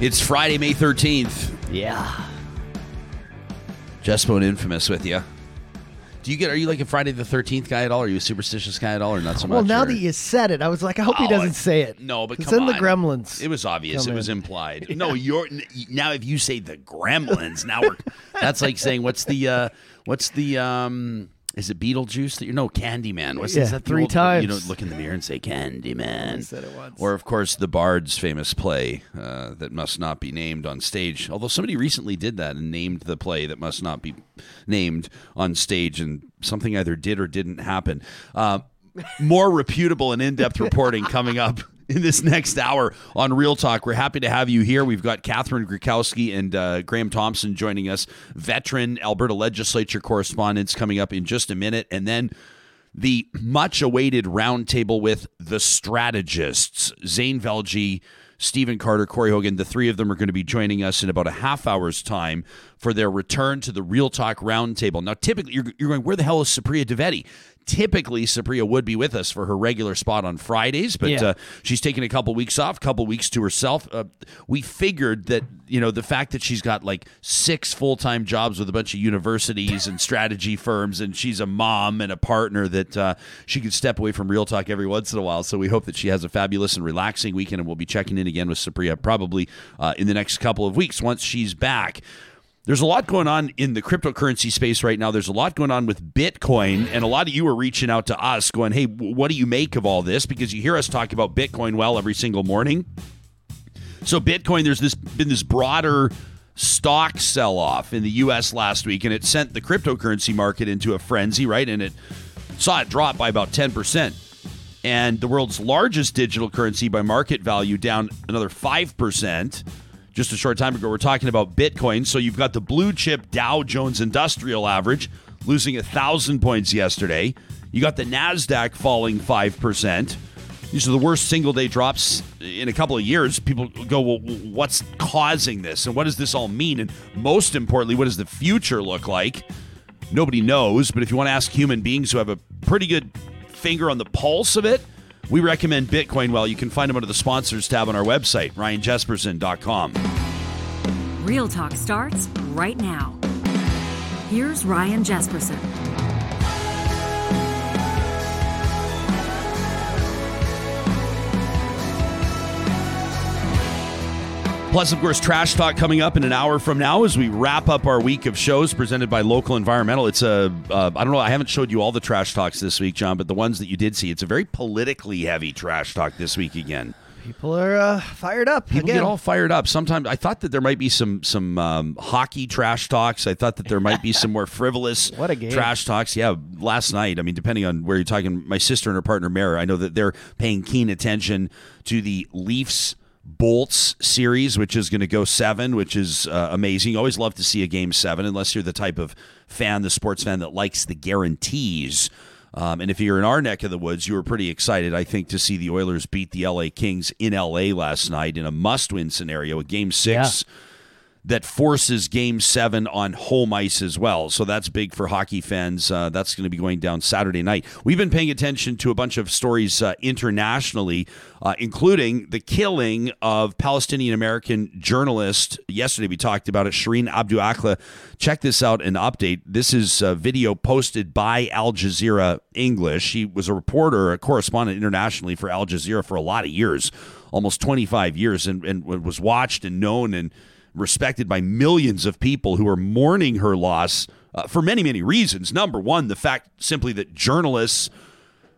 It's Friday, May 13th. Yeah. Jespo and Infamous with you. Do you get, are you like a Friday the 13th guy at all? Are you a superstitious guy at all or not so much? Well, now or- that you said it, I was like, I hope he Oh, doesn't it- say it. No, but it's in the. Gremlins. It was obvious. Come It was in. implied. No, you're now if you say the Gremlins, now we're that's like saying what's the uh what's the um is it Beetlejuice that you know Candyman? What's Yeah, is that three old- times. You don't look in the mirror and say Candyman. I said it once. Or of course the Bard's famous play uh, that must not be named on stage. Although somebody recently did that and named the play that must not be named on stage, and something either did or didn't happen. Uh, more reputable and in-depth reporting coming up in this next hour on Real Talk. We're happy to have you here. We've got Catherine Griwkowsky and uh, Graham Thomson joining us, veteran Alberta legislature correspondents coming up in just a minute, and then the much awaited roundtable with the strategists, Zain Velji, Stephen Carter, Corey Hogan. The three of them are going to be joining us in about a half hour's time for their return to the Real Talk roundtable. Now, typically, you're, you're going, where the hell is Supriya Dwivedi? Typically, Supriya would be with us for her regular spot on Fridays, but Yeah. uh, she's taking a couple weeks off, a couple weeks to herself. Uh, we figured that you know the fact that she's got like six full time jobs with a bunch of universities and strategy firms, and she's a mom and a partner that uh, she could step away from Real Talk every once in a while. So we hope that she has a fabulous and relaxing weekend, and we'll be checking in again with Supriya probably uh, in the next couple of weeks once she's back. There's a lot going on in the cryptocurrency space right now. There's a lot going on with Bitcoin, and a lot of you are reaching out to us going, hey, what do you make of all this? Because you hear us talk about Bitcoin well every single morning. So Bitcoin, there's this been this broader stock sell-off in the U.S. last week, and it sent the cryptocurrency market into a frenzy, right? And it saw it drop by about 10 percent. And the world's largest digital currency by market value down another 5% just a short time ago. We're talking about Bitcoin. So you've got the blue chip Dow Jones Industrial Average losing a 1,000 points yesterday. You got the NASDAQ falling 5%. These are the worst single day drops in a couple of years. People go, well, what's causing this? And what does this all mean? And most importantly, what does the future look like? Nobody knows, but if you want to ask human beings who have a pretty good finger on the pulse of it, we recommend Bitcoin. Well, you can find them under the sponsors tab on our website, ryanjespersen.com. Real Talk starts right now. Here's Ryan Jespersen. Plus, of course, Trash Talk coming up in an hour from now as we wrap up our week of shows presented by Local Environmental. It's a, uh, I don't know, I haven't showed you all the Trash Talks this week, John, but the ones that you did see, it's a very politically heavy Trash Talk this week again. People are uh, fired up People again. get all fired up. Sometimes I thought that there might be some some um, hockey trash talks. I thought that there might be some more frivolous What a game. trash talks. Yeah, last night. I mean, depending on where you're talking, my sister and her partner Mara. I know that they're paying keen attention to the Leafs. Bolts series, which is going to go seven, which is uh, amazing. Always love to see a game seven, unless you're the type of fan, the sports fan that likes the guarantees. Um, and if you're in our neck of the woods, you were pretty excited, I think, to see the Oilers beat the LA Kings in LA last night in a must win scenario, a game six that forces game seven on home ice as well. So that's big for hockey fans. Uh, that's going to be going down Saturday night. We've been paying attention to a bunch of stories uh, internationally, uh, including the killing of Palestinian American journalist. Yesterday we talked about it, Shireen Abu Akleh. Check this out an update. This is a video posted by Al Jazeera English. She was a reporter, a correspondent internationally for Al Jazeera for a lot of years, almost 25 years, and, and was watched and known and respected by millions of people who are mourning her loss uh, for many, many reasons. Number one, the fact simply that journalists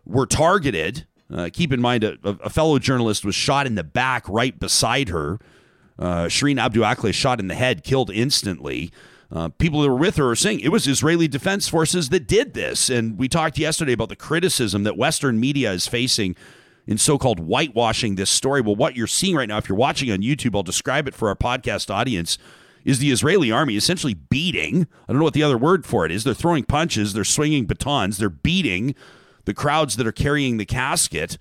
were targeted. Uh, keep in mind, a, a fellow journalist was shot in the back right beside her. Uh, Shireen Abu Akleh shot in the head, killed instantly. Uh, people that were with her are saying it was Israeli Defense Forces that did this. And we talked yesterday about the criticism that Western media is facing in so-called whitewashing this story. Well, what you're seeing right now, if you're watching on YouTube, I'll describe it for our podcast audience, is the Israeli army essentially beating, I don't know what the other word for it is, they're throwing punches, they're swinging batons, they're beating the crowds that are carrying the casket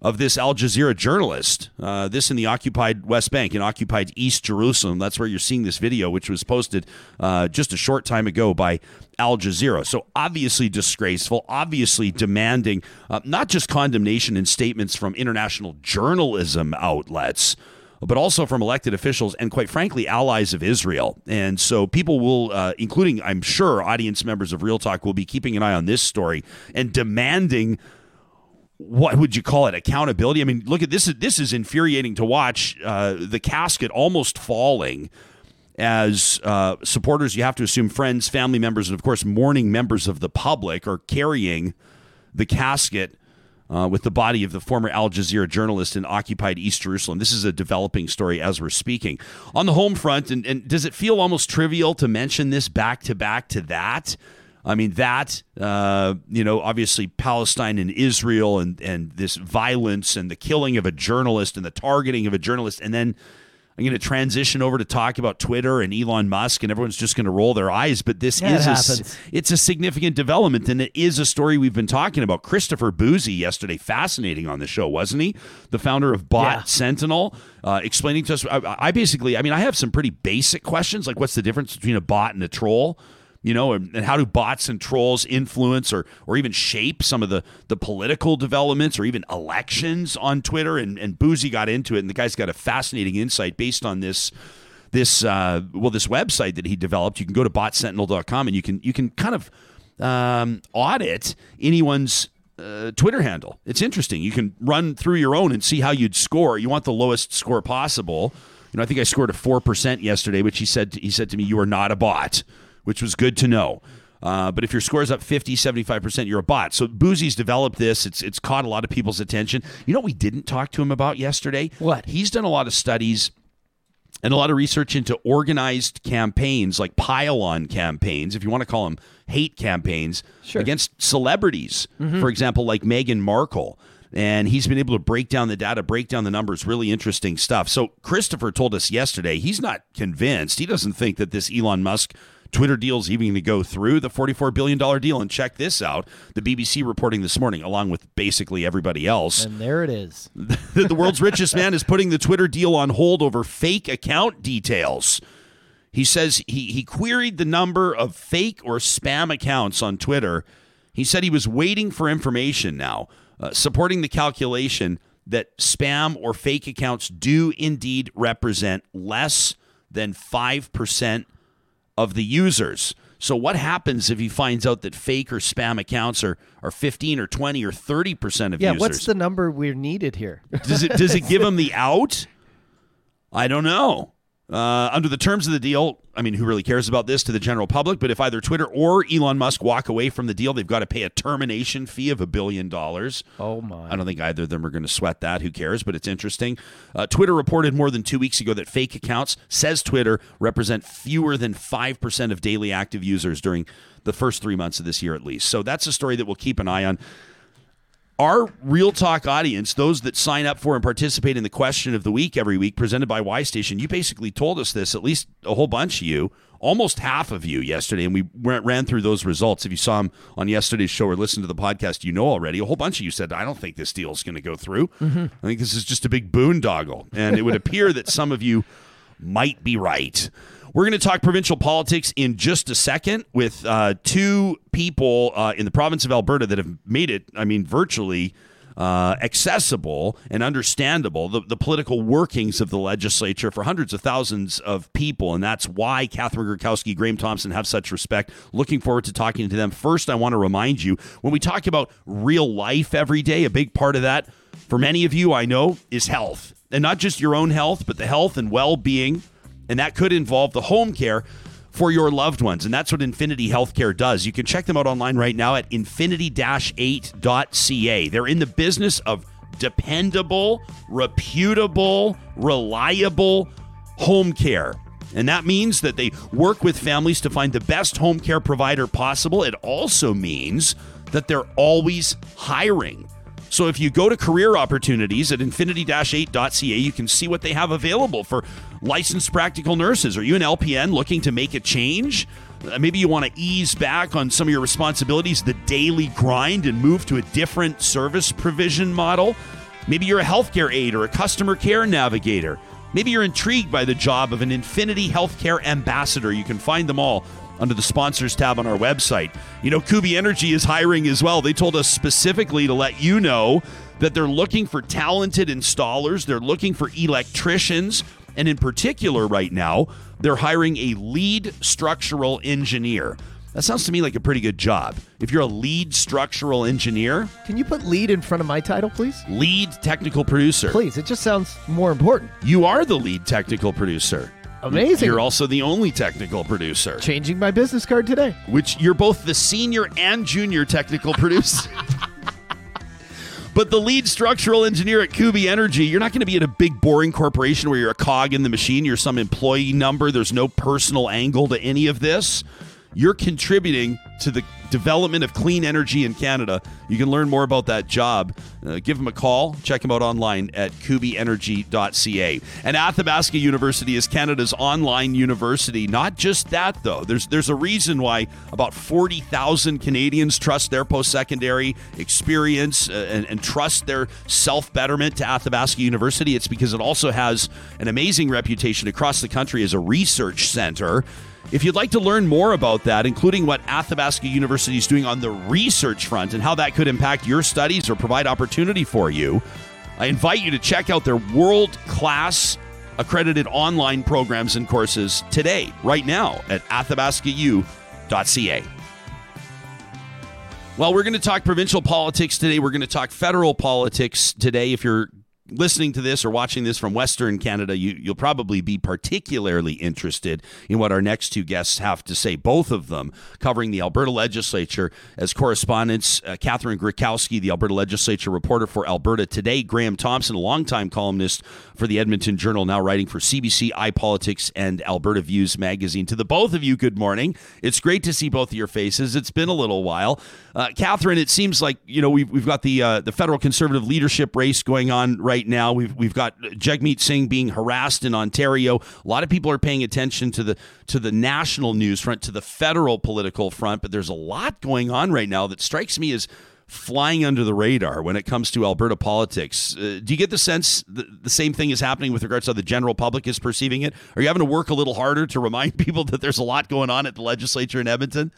of this Al Jazeera journalist. Uh, this in the occupied West Bank, in occupied East Jerusalem. That's where you're seeing this video, which was posted uh, just a short time ago by Al Jazeera. So obviously disgraceful, obviously demanding uh, not just condemnation and statements from international journalism outlets. but also from elected officials and, quite frankly, allies of Israel. And so people will, uh, including, I'm sure, audience members of Real Talk, will be keeping an eye on this story and demanding what would you call it accountability i mean look at this this is infuriating to watch uh, the casket almost falling as uh, supporters you have to assume friends family members and of course mourning members of the public are carrying the casket uh, with the body of the former Al Jazeera journalist in occupied East Jerusalem. This is a developing story as we're speaking. On the home front, and, and does it feel almost trivial to mention this back to back to that? I mean, that, uh, you know, obviously Palestine and Israel and, and this violence and the killing of a journalist and the targeting of a journalist. And then I'm going to transition over to talk about Twitter and Elon Musk, and everyone's just going to roll their eyes. But this Yeah, is a, it's a significant development, and it is a story we've been talking about. Christopher Bouzy yesterday, fascinating on the show, wasn't he? The founder of Bot Yeah. Sentinel, uh, explaining to us. I, I basically, I mean, I have some pretty basic questions, like what's the difference between a bot and a troll? You know, and, and how do bots and trolls influence or or even shape some of the the political developments or even elections on Twitter? And and Bouzy got into it, and the guy's got a fascinating insight based on this this uh, well this website that he developed. You can go to botsentinel.com and you can you can kind of um, audit anyone's uh, Twitter handle. It's interesting. You can run through your own and see how you'd score. You want the lowest score possible. You know, I think I scored a four percent yesterday, which he said he said to me, "You are not a bot," which was good to know. Uh, but if your score is up 50, 75%, you're a bot. So Bouzy's developed this. It's it's caught a lot of people's attention. You know what we didn't talk to him about yesterday? What? He's done a lot of studies and a lot of research into organized campaigns like pile-on campaigns, if you want to call them hate campaigns, Sure. against celebrities. For example, like Meghan Markle. And he's been able to break down the data, break down the numbers, really interesting stuff. So Christopher told us yesterday he's not convinced. He doesn't think that this Elon Musk Twitter deal is even going to go through the $44 billion deal. And check this out the BBC reporting this morning, along with basically everybody else And there it is. the world's richest man is putting the Twitter deal on hold over fake account details. He says he, he queried the number of fake or spam accounts on Twitter. He said he was waiting for information now, uh, supporting the calculation that spam or fake accounts do indeed represent less than 5% of the users. So what happens if he finds out that fake or spam accounts are, are 15 or 20 or 30% of Yeah, users? what's the number we're needed here? Does it does it give him the out? I don't know. Uh, under the terms of the deal, I mean, who really cares about this to the general public? But if either Twitter or Elon Musk walk away from the deal, they've got to pay a termination fee of a billion dollars. Oh my. I don't think either of them are going to sweat that. Who cares? But it's interesting. Uh, Twitter reported more than two weeks ago that fake accounts, says Twitter, represent fewer than 5% of daily active users during the first three months of this year, at least. So that's a story that we'll keep an eye on our real talk audience, those that sign up for and participate in the question of the week every week presented by Y Station, you basically told us this, at least a whole bunch of you, almost half of you yesterday, and we ran ran through those results. If you saw them on yesterday's show or listened to the podcast, you know already. A whole bunch of you said, I don't think this deal is going to go through. Mm-hmm. I think this is just a big boondoggle. And it would appear that some of you might be right. We're going to talk provincial politics in just a second with uh, two people uh, in the province of Alberta that have made it, I mean, virtually uh, accessible and understandable, the, the political workings of the legislature for hundreds of thousands of people. And that's why Catherine Griwkowsky, Graham Thomson have such respect. Looking forward to talking to them. First, I want to remind you when we talk about real life every day, a big part of that for many of you, I know, is health. And not just your own health, but the health and well being and that could involve the home care for your loved ones. And that's what Infinity Healthcare does. You can check them out online right now at infinity-8.ca. They're in the business of dependable, reputable, reliable home care. And that means that they work with families to find the best home care provider possible. It also means that they're always hiring. So if you go to career opportunities at infinity-8.ca, you can see what they have available for licensed practical nurses. Are you an LPN looking to make a change? Uh, Maybe you want to ease back on some of your responsibilities, the daily grind, and move to a different service provision model. Maybe you're a healthcare aide or a customer care navigator. Maybe you're intrigued by the job of an Infinity Healthcare ambassador. You can find them all under the sponsors tab on our website. You know, Kuby Energy is hiring as well. They told us specifically to let you know that they're looking for talented installers, they're looking for electricians, and in particular, right now, they're hiring a lead structural engineer. That sounds to me like a pretty good job. If you're a lead structural engineer, Can you put lead in front of my title, please? lead technical producer, Please. It just sounds more important. you are the lead technical producer. Amazing. You're also the only technical producer, Changing my business card today. which you're both the senior and junior technical producer. But the lead structural engineer at Kuby Energy, you're not going to be at a big, boring corporation where you're a cog in the machine. You're some employee number. There's no personal angle to any of this. You're contributing to the development of clean energy in Canada. You can learn more about that job. Uh, give them a call. Check them out online at kubyenergy.ca. And Athabasca University is Canada's online university. Not just that, though. There's there's a reason why about 40,000 Canadians trust their post-secondary experience uh, and, and trust their self-betterment to Athabasca University. It's because it also has an amazing reputation across the country as a research center. If you'd like to learn more about that, including what Athabasca University is doing on the research front and how that could impact your studies or provide opportunity for you, I invite you to check out their world class accredited online programs and courses today, right now, at athabascau.ca. Well, we're going to talk provincial politics today. We're going to talk federal politics today. If you're listening to this or watching this from Western Canada, you, you'll probably be particularly interested in what our next two guests have to say. Both of them covering the Alberta legislature as correspondents. Uh, Catherine Griwkowsky, the Alberta legislature reporter for Alberta Today. Graham Thomson, a longtime columnist for the Edmonton Journal, now writing for CBC, iPolitics, and Alberta Views magazine. To the both of you, good morning. It's great to see both of your faces. It's been a little while. Uh, Catherine, it seems like you know we've, we've got the uh, the federal conservative leadership race going on right now. We've we've got Jagmeet Singh being harassed in Ontario. A lot of people are paying attention to the to the national news front, to the federal political front, but there's a lot going on right now that strikes me as flying under the radar when it comes to Alberta politics. Uh, do you get the sense that the same thing is happening with regards to how the general public is perceiving it? Are you having to work a little harder to remind people that there's a lot going on at the legislature in Edmonton?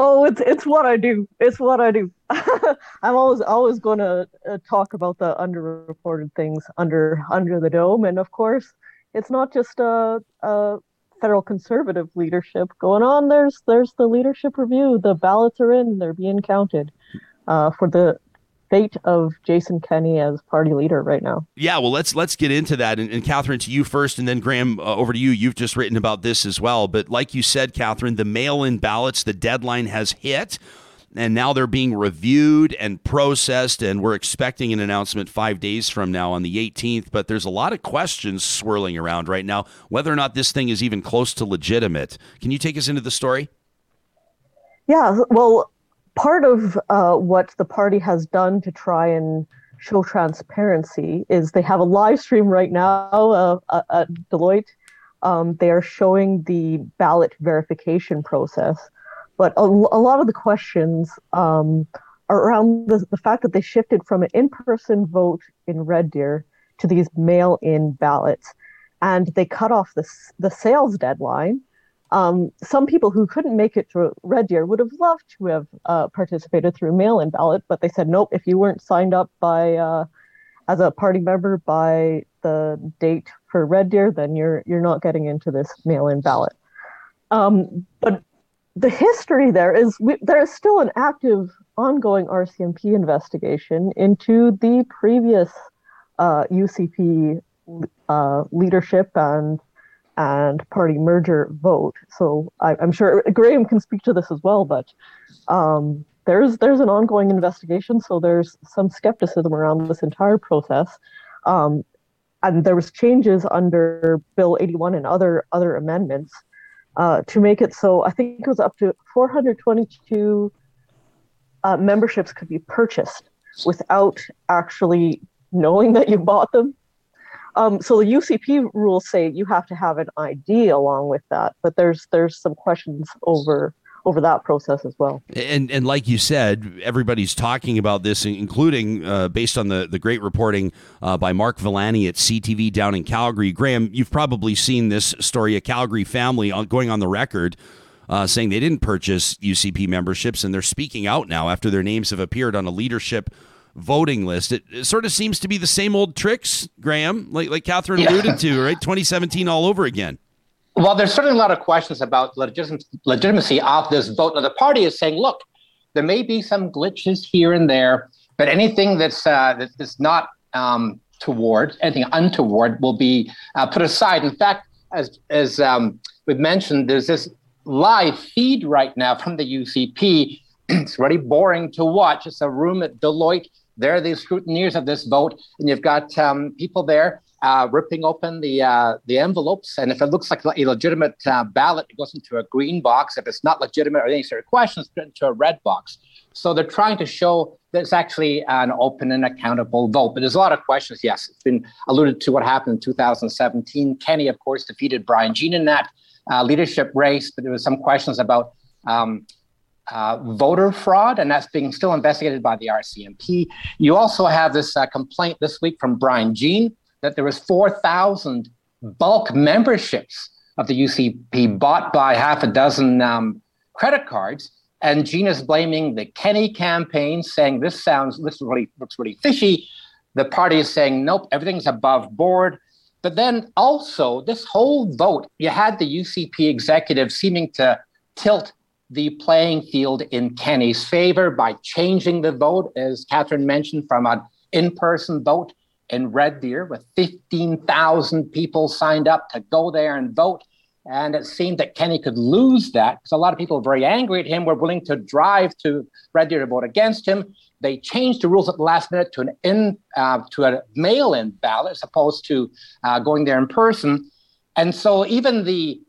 Oh, it's it's what I do. It's what I do. I'm always always going to uh, talk about the underreported things under under the dome, and of course, it's not just a, a federal conservative leadership going on. There's there's the leadership review. The ballots are in. They're being counted uh, for the fate of Jason Kenney as party leader right now. Yeah, well, let's let's get into that. And, and Catherine, to you first, and then Graham, uh, over to you. You've just written about this as well. But like you said, Catherine, the mail-in ballots, the deadline has hit, and now they're being reviewed and processed. And we're expecting an announcement five days from now on the 18th. But there's a lot of questions swirling around right now whether or not this thing is even close to legitimate. Can you take us into the story? Yeah, well, part of uh, what the party has done to try and show transparency is they have a live stream right now uh, uh, at Deloitte. Um, they are showing the ballot verification process, but a, a lot of the questions um, are around the, the fact that they shifted from an in-person vote in Red Deer to these mail-in ballots, and they cut off the the sales deadline um, some people who couldn't make it to Red Deer would have loved to have uh, participated through mail-in ballot, but they said nope. If you weren't signed up by uh, as a party member by the date for Red Deer, then you're you're not getting into this mail-in ballot. Um, but the history there is we, there is still an active, ongoing RCMP investigation into the previous uh, UCP uh, leadership and and party merger vote. So I, am sure Graham can speak to this as well, but um, there's there's an ongoing investigation, so there's some skepticism around this entire process. Um, and there was changes under Bill 81 and other other amendments uh, to make it so I think it was up to 422 uh, memberships could be purchased without actually knowing that you bought them. Um, so the UCP rules say you have to have an ID along with that, but there's there's some questions over over that process as well. And and like you said, everybody's talking about this, including uh, based on the the great reporting uh, by Mark Villani at CTV down in Calgary. Graham, you've probably seen this story: a Calgary family going on the record. uh, saying they didn't purchase UCP memberships, and they're speaking out now after their names have appeared on a leadership voting list. It, it sort of seems to be the same old tricks, Graham, like like Catherine Yeah. alluded to, right? 2017 all over again. Well, there's certainly a lot of questions about legit- legitimacy of this vote. Now, the party is saying, look, there may be some glitches here and there, but anything that's uh, that's not um, toward anything untoward will be uh, put aside. In fact, as as um, we've mentioned, there's this live feed right now from the UCP. it's really boring to watch. It's a room at Deloitte. There are the scrutineers of this vote, and you've got um, people there uh, ripping open the uh, the envelopes. And if it looks like a legitimate uh, ballot, it goes into a green box. If it's not legitimate or any sort of questions, put into a red box. So they're trying to show that it's actually an open and accountable vote. But there's a lot of questions. Yes, it's been alluded to what happened in 2017. Kenney, of course, defeated Brian Jean in that uh, leadership race, but there was some questions about. Um, uh, voter fraud, and that's being still investigated by the RCMP. You also have this uh, complaint this week from Brian Jean that there was 4,000 bulk memberships of the UCP bought by half a dozen um, credit cards. And Jean is blaming the Kenney campaign, saying this sounds this really looks really fishy. The party is saying nope, everything's above board. But then also this whole vote, you had the UCP executive seeming to tilt the playing field in Kenney's favor by changing the vote, as Catherine mentioned, from an in-person vote in Red Deer with 15,000 people signed up to go there and vote. And it seemed that Kenney could lose that because a lot of people were very angry at him, were willing to drive to Red Deer to vote against him. They changed the rules at the last minute to an in uh, to a mail-in ballot as opposed to uh, going there in person. And so even the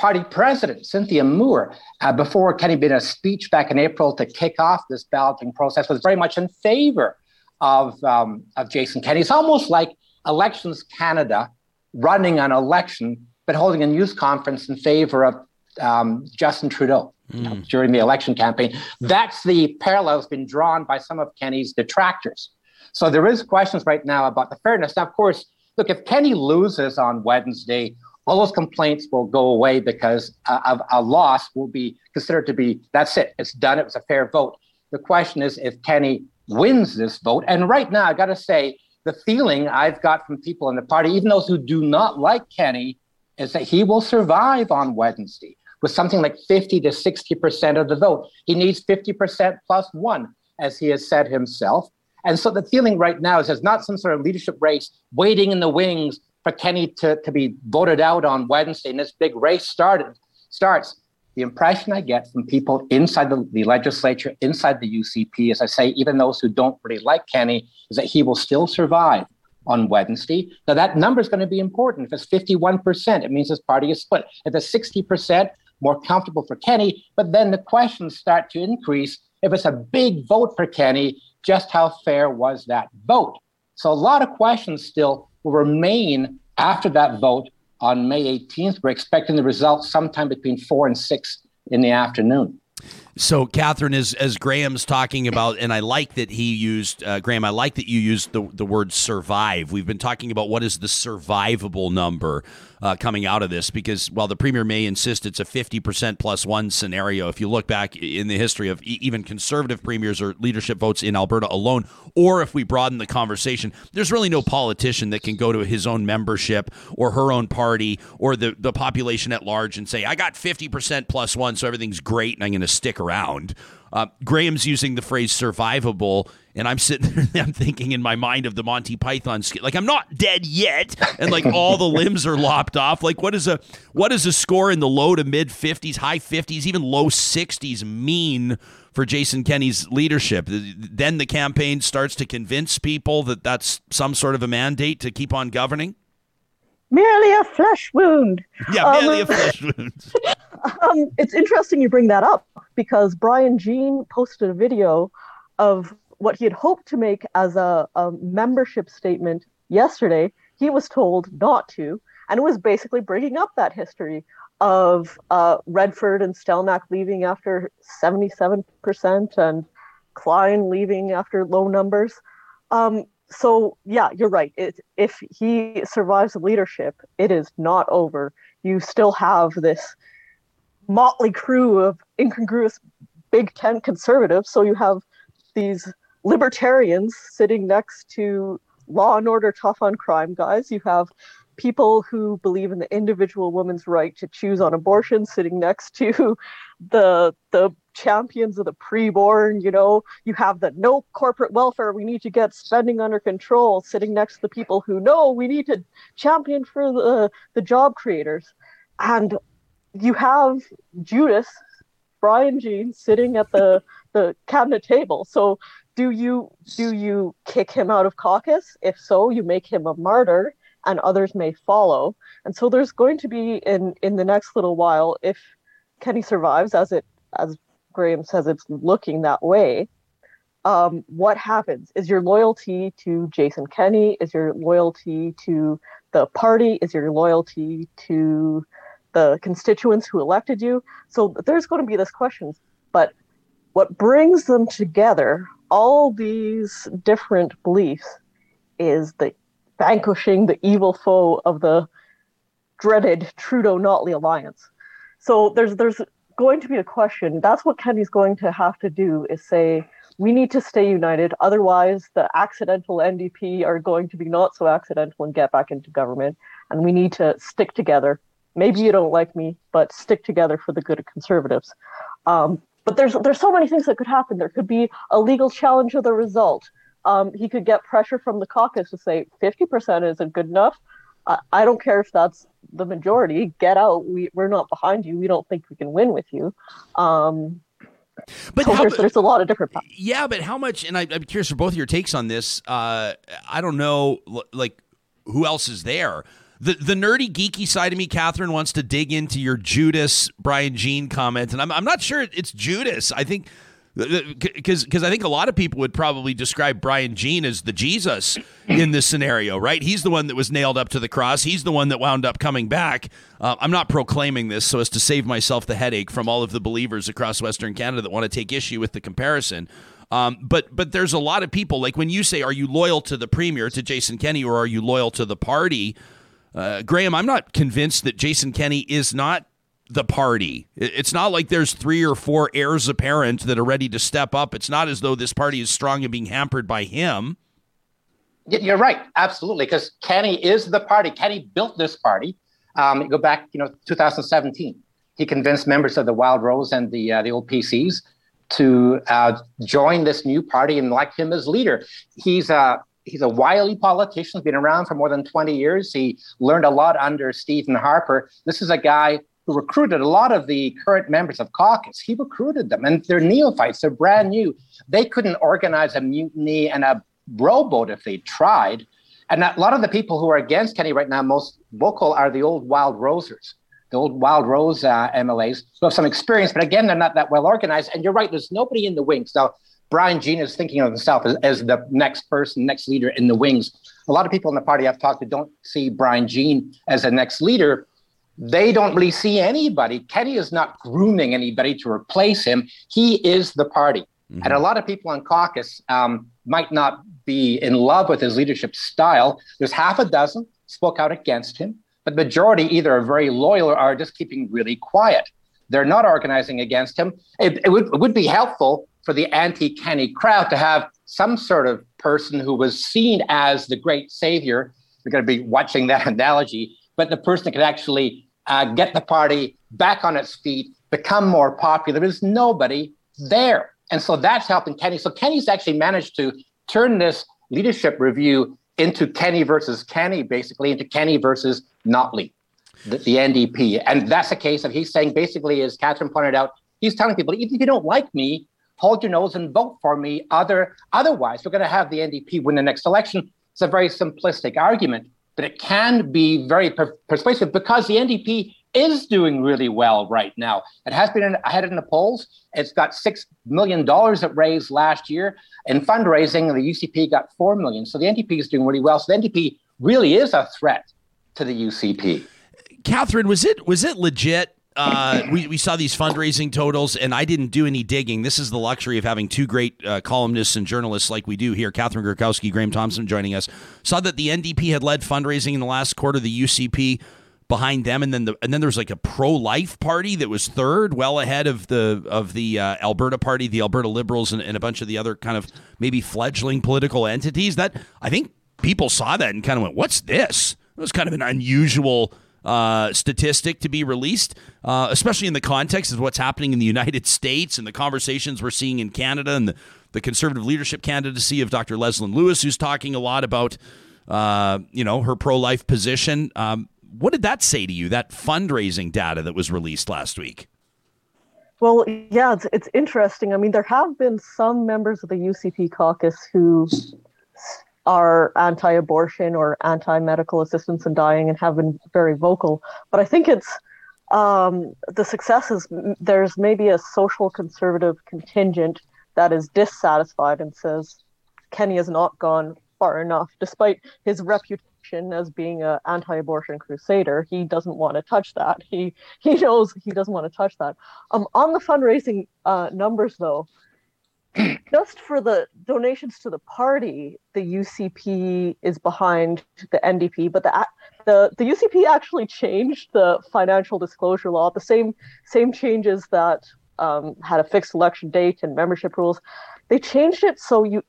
party president, Cynthia Moore, uh, before Kenney made a speech back in April to kick off this balloting process, was very much in favor of, um, of Jason Kenney. It's almost like Elections Canada running an election, but holding a news conference in favor of um, Justin Trudeau you know, during the election campaign. That's the parallel that's been drawn by some of Kenney's detractors. So there is questions right now about the fairness. Now, of course, look, if Kenney loses on Wednesday, all those complaints will go away because a, a loss will be considered to be that's it, it's done, it was a fair vote. The question is if Kenney wins this vote. And right now, I got to say, the feeling I've got from people in the party, even those who do not like Kenney, is that he will survive on Wednesday with something like 50 to 60% of the vote. He needs 50% plus one, as he has said himself. And so the feeling right now is there's not some sort of leadership race waiting in the wings for Kenney to, to be voted out on Wednesday and this big race started starts. The impression I get from people inside the, the legislature, inside the UCP, as I say, even those who don't really like Kenney, is that he will still survive on Wednesday. Now that number is going to be important. If it's 51%, it means his party is split. If it's 60%, more comfortable for Kenney. But then the questions start to increase. If it's a big vote for Kenney, just how fair was that vote? So a lot of questions still will remain after that vote on May 18th. We're expecting the results sometime between four and six in the afternoon. So, Catherine, as as Graham's talking about, and I like that he used uh, Graham. I like that you used the the word survive. We've been talking about what is the survivable number uh, coming out of this, because while the premier may insist it's a fifty percent plus one scenario, if you look back in the history of even conservative premiers or leadership votes in Alberta alone, or if we broaden the conversation, there's really no politician that can go to his own membership or her own party or the the population at large and say, "I got fifty percent plus one, so everything's great, and I'm going to stick around." Uh, Graham's using the phrase survivable, and I'm sitting there, I'm thinking in my mind of the Monty Python skit. Like, I'm not dead yet, and like all the limbs are lopped off. Like, what is a what is a score in the low to mid 50s, high 50s, even low 60s mean for Jason Kenney's leadership? Then the campaign starts to convince people that that's some sort of a mandate to keep on governing. Merely a flesh wound. Yeah, Um, merely a flesh wound. Um, it's interesting you bring that up because Brian Jean posted a video of what he had hoped to make as a, a membership statement yesterday. He was told not to, and it was basically bringing up that history of uh, Redford and Stelmach leaving after 77% and Klein leaving after low numbers. Um, so, yeah, you're right. It, if he survives the leadership, it is not over. You still have this motley crew of incongruous big tent conservatives. So you have these libertarians sitting next to law and order tough on crime guys. You have people who believe in the individual woman's right to choose on abortion sitting next to the the champions of the preborn you know? You have the no corporate welfare we need to get spending under control sitting next to the people who know we need to champion for the the job creators. And you have judas brian jean sitting at the the cabinet table. So do you do you kick him out of caucus? If so you make him a martyr and others may follow. And so there's going to be in in the next little while, if Kenney survives, as it as Says, it's looking that way. Um, what happens? Is your loyalty to Jason Kenney? Is your loyalty to the party? Is your loyalty to the constituents who elected you? So there's going to be this question. But what brings them together, all these different beliefs, is the vanquishing the evil foe of the dreaded Trudeau Notley alliance. So there's there's going to be a question. That's what Kenney's going to have to do is say we need to stay united. Otherwise, the accidental NDP are going to be not so accidental and get back into government. And we need to stick together. Maybe you don't like me, but stick together for the good of conservatives. Um, but there's there's so many things that could happen. There could be a legal challenge of the result um, he could get pressure from the caucus to say 50% isn't good enough. I, I don't care if that's the majority. Get out. We, we're not behind you. We don't think we can win with you. Um, but so how, there's, there's, a lot of different. Paths. Yeah, but how much? And I, am curious for both of your takes on this. Uh, I don't know, like who else is there. The the nerdy geeky side of me, Catherine, wants to dig into your Judas Brian Jean comment, and I'm I'm not sure it's Judas. I think because because I think a lot of people would probably describe Brian Jean as the Jesus in this scenario, right? He's the one that was nailed up to the cross. He's the one that wound up coming back. Uh, I'm not proclaiming this so as to save myself the headache from all of the believers across Western Canada that want to take issue with the comparison. Um, but but there's a lot of people like when you say, "Are you loyal to the premier, to Jason Kenney, or are you loyal to the party?" Uh, Graham, I'm not convinced that Jason Kenney is not the party. It's not like there's three or four heirs apparent that are ready to step up. It's not as though this party is strong and being hampered by him. You're right, absolutely, because Kenney is the party. Kenney built this party. Um, go back, you know, 2017. He convinced members of the Wild Rose and the uh, the old PCs to uh, join this new party and elect him as leader. He's a he's a wily politician. He's been around for more than 20 years. He learned a lot under Stephen Harper. This is a guy who recruited a lot of the current members of caucus. He recruited them, and they're neophytes. They're brand new. They couldn't organize a mutiny and a rowboat if they tried. And a lot of the people who are against Kenney right now, most vocal, are the old Wild Rosers, the old Wild Rose uh, MLAs who have some experience, but again, they're not that well organized. And you're right, there's nobody in the wings. Now, Brian Jean is thinking of himself as, as, the next person, next leader in the wings. A lot of people in the party I've talked to don't see Brian Jean as the next leader they don't really see anybody. Kenney is not grooming anybody to replace him. He is the party. Mm-hmm. And a lot of people on caucus um, might not be in love with his leadership style. There's half a dozen spoke out against him, but the majority either are very loyal or are just keeping really quiet. They're not organizing against him. It, it, would, it would be helpful for the anti Kenney crowd to have some sort of person who was seen as the great savior. We're going to be watching that analogy, but the person that could actually uh, get the party back on its feet, become more popular. There's nobody there. And so that's helping Kenney. So Kenney's actually managed to turn this leadership review into Kenney versus Kenney, basically, into Kenney versus Notley, the, the NDP. And that's a case of he's saying basically, as Catherine pointed out, he's telling people, even if you don't like me, hold your nose and vote for me. Other, otherwise, we're going to have the NDP win the next election. It's a very simplistic argument but it can be very per- persuasive because the NDP is doing really well right now. It has been ahead in the polls. It's got $6 million it raised last year. In fundraising, the UCP got 4 million. So the NDP is doing really well. So the NDP really is a threat to the UCP. Catherine, was it was it legit uh, we, we saw these fundraising totals, and I didn't do any digging. This is the luxury of having two great uh, columnists and journalists like we do here. Catherine Griwkowsky, Graham Thomson joining us. Saw that the NDP had led fundraising in the last quarter, the UCP behind them, and then the and then there's like a pro life party that was third, well ahead of the of the uh, Alberta Party, the Alberta Liberals, and, and a bunch of the other kind of maybe fledgling political entities. That I think people saw that and kind of went, "What's this?" It was kind of an unusual uh, statistic to be released, uh, especially in the context of what's happening in the United States and the conversations we're seeing in Canada and the, the conservative leadership candidacy of Dr. Leslyn Lewis, who's talking a lot about, uh, you know, her pro life position. Um, what did that say to you, that fundraising data that was released last week? Well, yeah, it's, it's interesting. I mean, there have been some members of the UCP caucus who are anti abortion or anti medical assistance in dying and have been very vocal. But I think it's um, the success is there's maybe a social conservative contingent that is dissatisfied and says Kenney has not gone far enough, despite his reputation as being an anti-abortion crusader. He doesn't want to touch that. He he knows he doesn't want to touch that. Um, on the fundraising uh, numbers, though, just for the donations to the party, the UCP is behind the NDP, but the the the UCP actually changed the financial disclosure law. The same same changes that um, had a fixed election date and membership rules. They changed it so you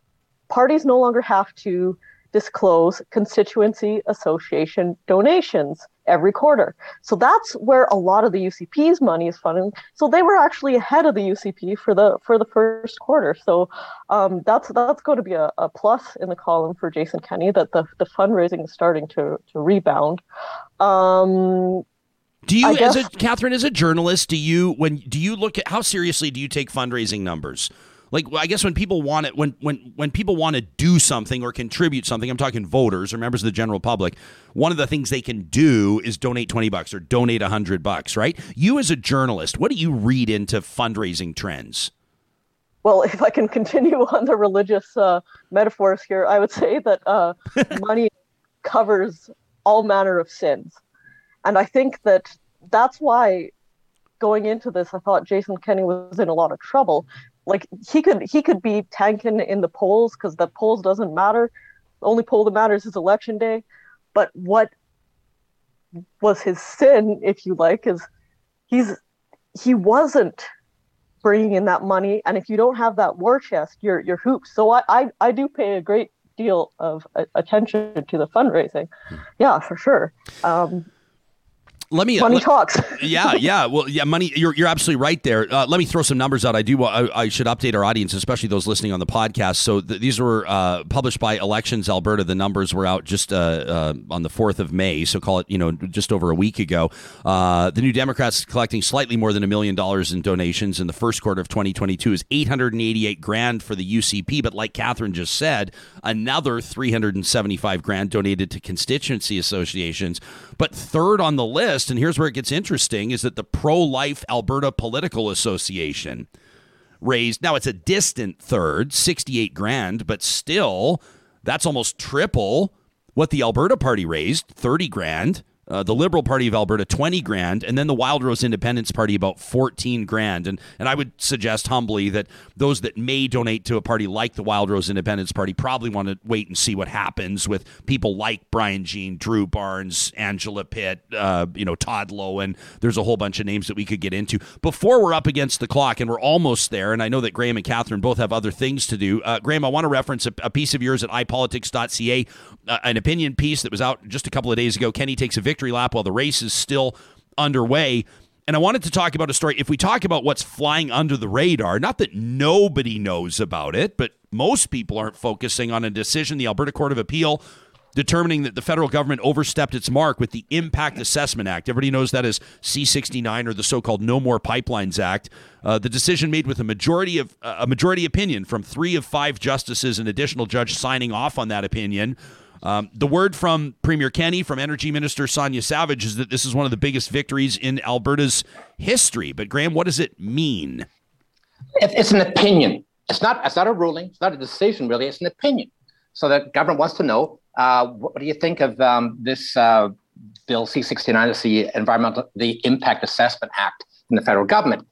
parties no longer have to disclose constituency association donations every quarter. So that's where a lot of the UCP's money is funding. So they were actually ahead of the UCP for the for the first quarter. So um, that's that's going to be a, a plus in the column for Jason Kenney that the, the fundraising is starting to to rebound. Um, do you, guess, as a Catherine, as a journalist, do you when do you look at how seriously do you take fundraising numbers? Like I guess when people want it when when when people want to do something or contribute something, I'm talking voters or members of the general public. One of the things they can do is donate 20 bucks or donate 100 bucks, right? You as a journalist, what do you read into fundraising trends? Well, if I can continue on the religious uh, metaphors here, I would say that uh, money covers all manner of sins. And I think that that's why going into this, I thought Jason Kenney was in a lot of trouble like he could he could be tanking in the polls because the polls doesn't matter. The only poll that matters is election day. But what was his sin, if you like, is he's he wasn't bringing in that money, and if you don't have that war chest, you're you're hoops. So I I, I do pay a great deal of attention to the fundraising. Hmm. Yeah, for sure. Um, let me money let, talks. yeah, yeah. Well, yeah, money. You're, you're absolutely right there. Uh, let me throw some numbers out. I do. I, I, should update our audience, especially those listening on the podcast. So th- these were uh, published by Elections Alberta. The numbers were out just uh, uh on the fourth of May. So call it you know just over a week ago. Uh, the New Democrats collecting slightly more than a million dollars in donations in the first quarter of 2022 is 888 grand for the UCP. But like Catherine just said, another 375 grand donated to constituency associations. But third on the list, and here's where it gets interesting, is that the Pro Life Alberta Political Association raised, now it's a distant third, 68 grand, but still, that's almost triple what the Alberta Party raised, 30 grand uh, the Liberal Party of Alberta 20 grand, and then the Wildrose Independence Party about 14 grand. And and I would suggest humbly that those that may donate to a party like the Wildrose Independence Party probably want to wait and see what happens with people like Brian Jean, Drew Barnes, Angela Pitt, uh, you know Todd Loewen. There's a whole bunch of names that we could get into before we're up against the clock, and we're almost there. And I know that Graham and Catherine both have other things to do. Uh, Graham, I want to reference a, a piece of yours at iPolitics.ca, uh, an opinion piece that was out just a couple of days ago. Kenney takes a victory lap while the race is still underway. And I wanted to talk about a story. If we talk about what's flying under the radar, not that nobody knows about it, but most people aren't focusing on a decision the Alberta Court of Appeal determining that the federal government overstepped its mark with the Impact Assessment Act. Everybody knows that as C69 or the so-called No More Pipelines Act. Uh, the decision made with a majority of uh, a majority opinion from three of five justices, an additional judge signing off on that opinion. Um, the word from Premier Kenney, from Energy Minister Sonya Savage, is that this is one of the biggest victories in Alberta's history. But Graham, what does it mean? It's an opinion. It's not. It's not a ruling. It's not a decision. Really, it's an opinion. So the government wants to know uh, what, do you think of um, this uh, bill C69? The environmental, the Impact Assessment Act in the federal government.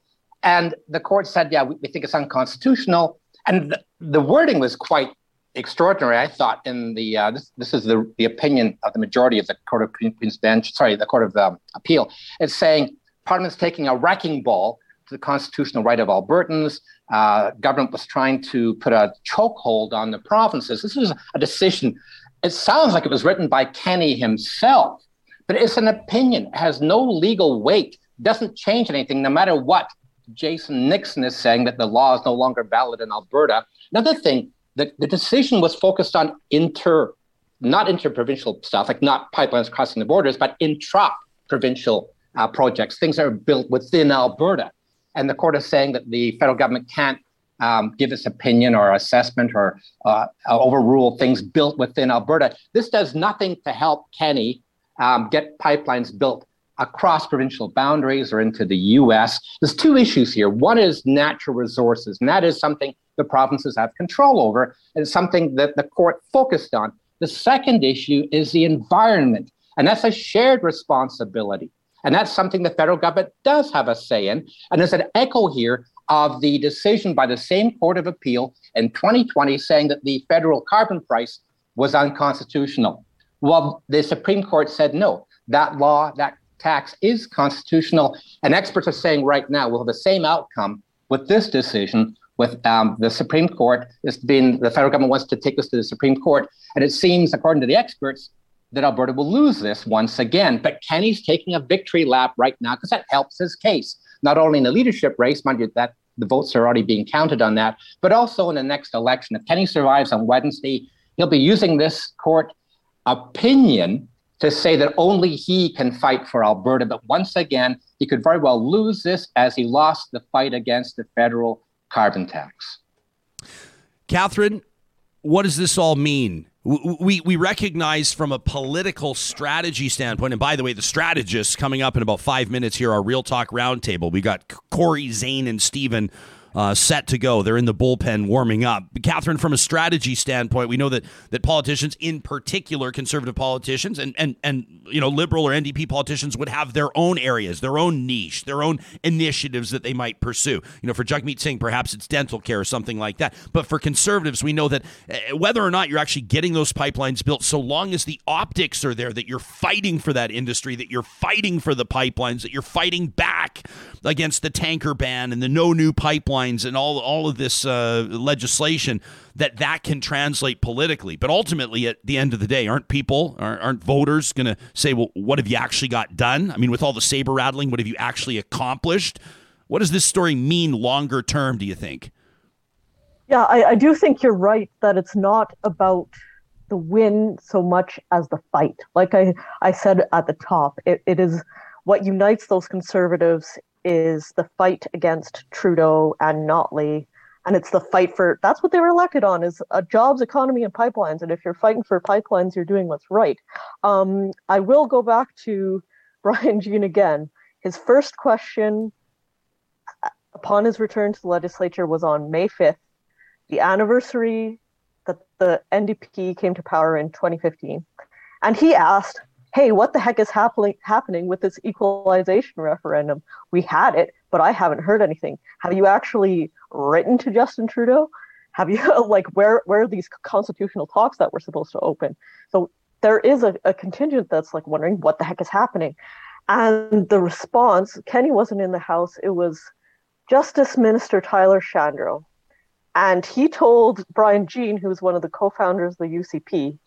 And the court said, yeah, we, we think it's unconstitutional. And the, the wording was quite extraordinary, I thought, in the uh, this, this is the, the opinion of the majority of the Court of Queen's Bench, sorry, the Court of um, Appeal. It's saying Parliament's taking a wrecking ball to the constitutional right of Albertans. Uh, government was trying to put a chokehold on the provinces. This is a decision. It sounds like it was written by Kenney himself, but it's an opinion. It has no legal weight. Doesn't change anything, no matter what. Jason Nixon is saying that the law is no longer valid in Alberta. Another thing, the, the decision was focused on inter, not interprovincial stuff, like not pipelines crossing the borders, but intra-provincial uh, projects, things that are built within Alberta. And the court is saying that the federal government can't um, give its opinion or assessment or uh, overrule things built within Alberta. This does nothing to help Kenney um, get pipelines built across provincial boundaries or into the US. There's two issues here. One is natural resources, and that is something the provinces have control over, and something that the court focused on. The second issue is the environment, and that's a shared responsibility. And that's something the federal government does have a say in. And there's an echo here of the decision by the same Court of Appeal in 2020 saying that the federal carbon price was unconstitutional. Well, the Supreme Court said no, that law, that tax is constitutional. And experts are saying right now we'll have the same outcome with this decision. With um, the Supreme Court, it's been the federal government wants to take this to the Supreme Court, and it seems, according to the experts, that Alberta will lose this once again. But Kenney's taking a victory lap right now because that helps his case, not only in the leadership race, mind you, that the votes are already being counted on that, but also in the next election. If Kenney survives on Wednesday, he'll be using this court opinion to say that only he can fight for Alberta. But once again, he could very well lose this as he lost the fight against the federal carbon tax. Catherine, what does this all mean? We, we recognize from a political strategy standpoint, and by the way, the strategists coming up in about five minutes here, our Real Talk Roundtable. We got Corey, Zain, and Stephen uh, set to go. They're in the bullpen warming up. Catherine, from a strategy standpoint, we know that that politicians, in particular conservative politicians, and and and you know liberal or NDP politicians, would have their own areas, their own niche, their own initiatives that they might pursue. You know, for Jagmeet Singh, perhaps it's dental care or something like that. But for conservatives, we know that uh, whether or not you're actually getting those pipelines built, so long as the optics are there, that you're fighting for that industry, that you're fighting for the pipelines, that you're fighting back against the tanker ban and the no new pipeline and all all of this uh, legislation that that can translate politically. But ultimately, at the end of the day, aren't people aren't, aren't voters going to say, "Well, what have you actually got done?" I mean, with all the saber rattling, what have you actually accomplished? What does this story mean longer term? Do you think? Yeah, I, I do think you're right that it's not about the win so much as the fight. Like I, I said at the top, it, it is what unites those conservatives is the fight against Trudeau and Notley. And it's the fight for that's what they were elected on is a jobs, economy, and pipelines. And if you're fighting for pipelines, you're doing what's right. Um, I will go back to Brian Jean again. His first question upon his return to the legislature was on May 5th, the anniversary that the NDP came to power in 2015. And he asked, hey, what the heck is happening happening with this equalization referendum? We had it, but I haven't heard anything. Have you actually written to Justin Trudeau? Have you like where where are these constitutional talks that were supposed to open? So there is a, a contingent that's like wondering what the heck is happening. And the response, Kenney wasn't in the house, it was Justice Minister Tyler Shandro. And he told Brian Jean, who's one of the co-founders of the UCP,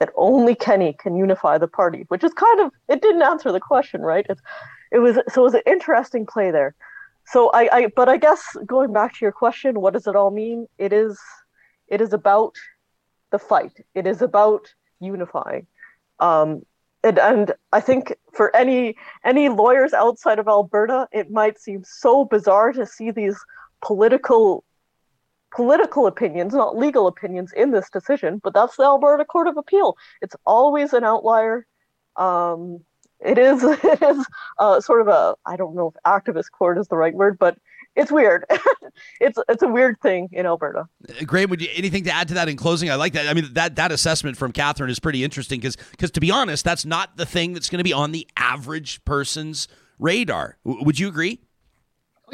that only Kenney can unify the party, which is kind of it didn't answer the question, right? It's, it was so it was an interesting play there. So I, I but I guess going back to your question, what does it all mean? It is it is about the fight. It is about unifying. Um, and, and I think for any any lawyers outside of Alberta, it might seem so bizarre to see these political political opinions, not legal opinions, in this decision, but that's the Alberta Court of Appeal. It's always an outlier. Um, it is it is uh, sort of a I don't know if activist court is the right word, but it's weird. it's it's a weird thing in Alberta. Uh, Graham, would you anything to add to that in closing? I like that. I mean that that assessment from Catherine is pretty interesting because because to be honest, that's not the thing that's going to be on the average person's radar. W- would you agree?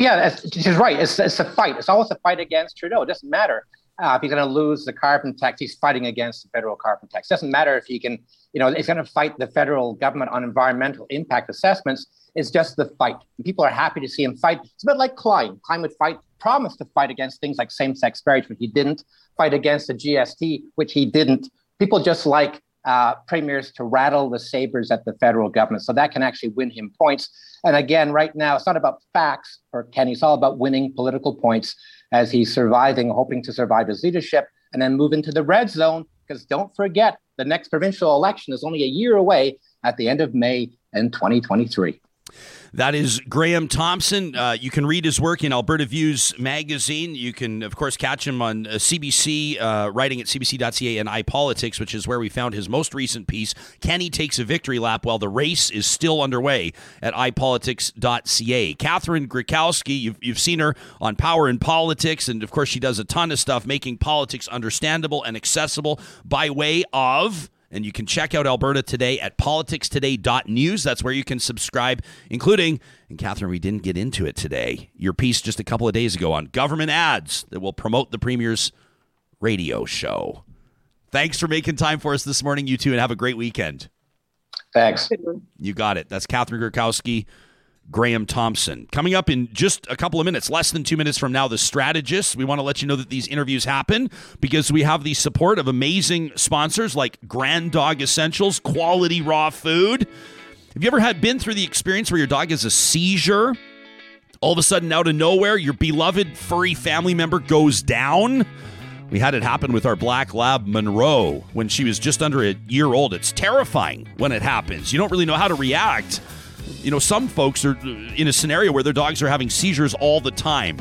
Yeah, she's right. It's, it's a fight. It's always a fight against Trudeau. It doesn't matter. uh, if he's going to lose the carbon tax, he's fighting against the federal carbon tax. Doesn't matter if he can, you know, he's going to fight the federal government on environmental impact assessments. It's just the fight. And People are happy to see him fight. It's a bit like Klein. Klein would fight, promised to fight against things like same-sex marriage, but he didn't. Fight against the GST, which he didn't. People just like uh, premiers to rattle the sabers at the federal government. So that can actually win him points. And again, right now, it's not about facts for Kenney. It's all about winning political points as he's surviving, hoping to survive his leadership and then move into the red zone. Because don't forget, the next provincial election is only a year away at the end of May in 2023. That is Graham Thomson. Uh, you can read his work in Alberta Views magazine. You can, of course, catch him on uh, CBC, uh, writing at cbc.ca and iPolitics, which is where we found his most recent piece. Kenney takes a victory lap while the race is still underway at iPolitics.ca. Catherine Griwkowsky, you've, you've seen her on Power and Politics, and of course, she does a ton of stuff making politics understandable and accessible by way of and you can check out Alberta Today at politicstoday.news. That's where you can subscribe, including, and Catherine, we didn't get into it today, your piece just a couple of days ago on government ads that will promote the Premier's radio show. Thanks for making time for us this morning, you two, and have a great weekend. Thanks. You got it. That's Catherine Griwkowsky Graham Thomson. Coming up in just a couple of minutes, less than two minutes from now, the strategist. We want to let you know that these interviews happen because we have the support of amazing sponsors like Grand Dog Essentials, quality raw food. Have you ever had been through the experience where your dog has a seizure? All of a sudden, out of nowhere, your beloved furry family member goes down. We had it happen with our black lab Monroe when she was just under a year old. It's terrifying when it happens. You don't really know how to react you know, some folks are in a scenario where their dogs are having seizures all the time.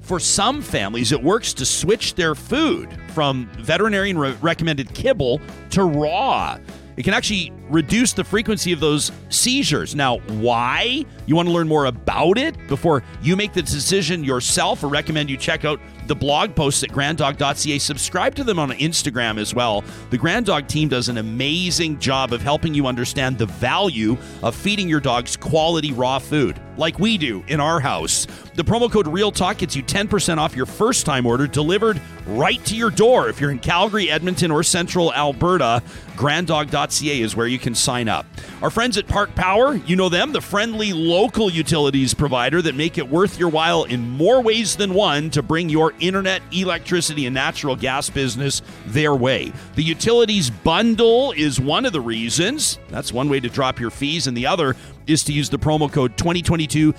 For some families, it works to switch their food from veterinarian re- recommended kibble to raw. It can actually reduce the frequency of those seizures. Now, why? You want to learn more about it before you make the decision yourself, or recommend you check out the blog posts at granddog.ca. Subscribe to them on Instagram as well. The Grand Dog team does an amazing job of helping you understand the value of feeding your dogs quality raw food, like we do in our house. The promo code Real Talk gets you 10% off your first time order delivered right to your door. If you're in Calgary, Edmonton, or Central Alberta, granddog.ca is where you can sign up. Our friends at Park Power, you know them, the friendly local utilities provider that make it worth your while in more ways than one to bring your internet, electricity, and natural gas business their way. The utilities bundle is one of the reasons. That's one way to drop your fees, and the other is to use the promo code 2022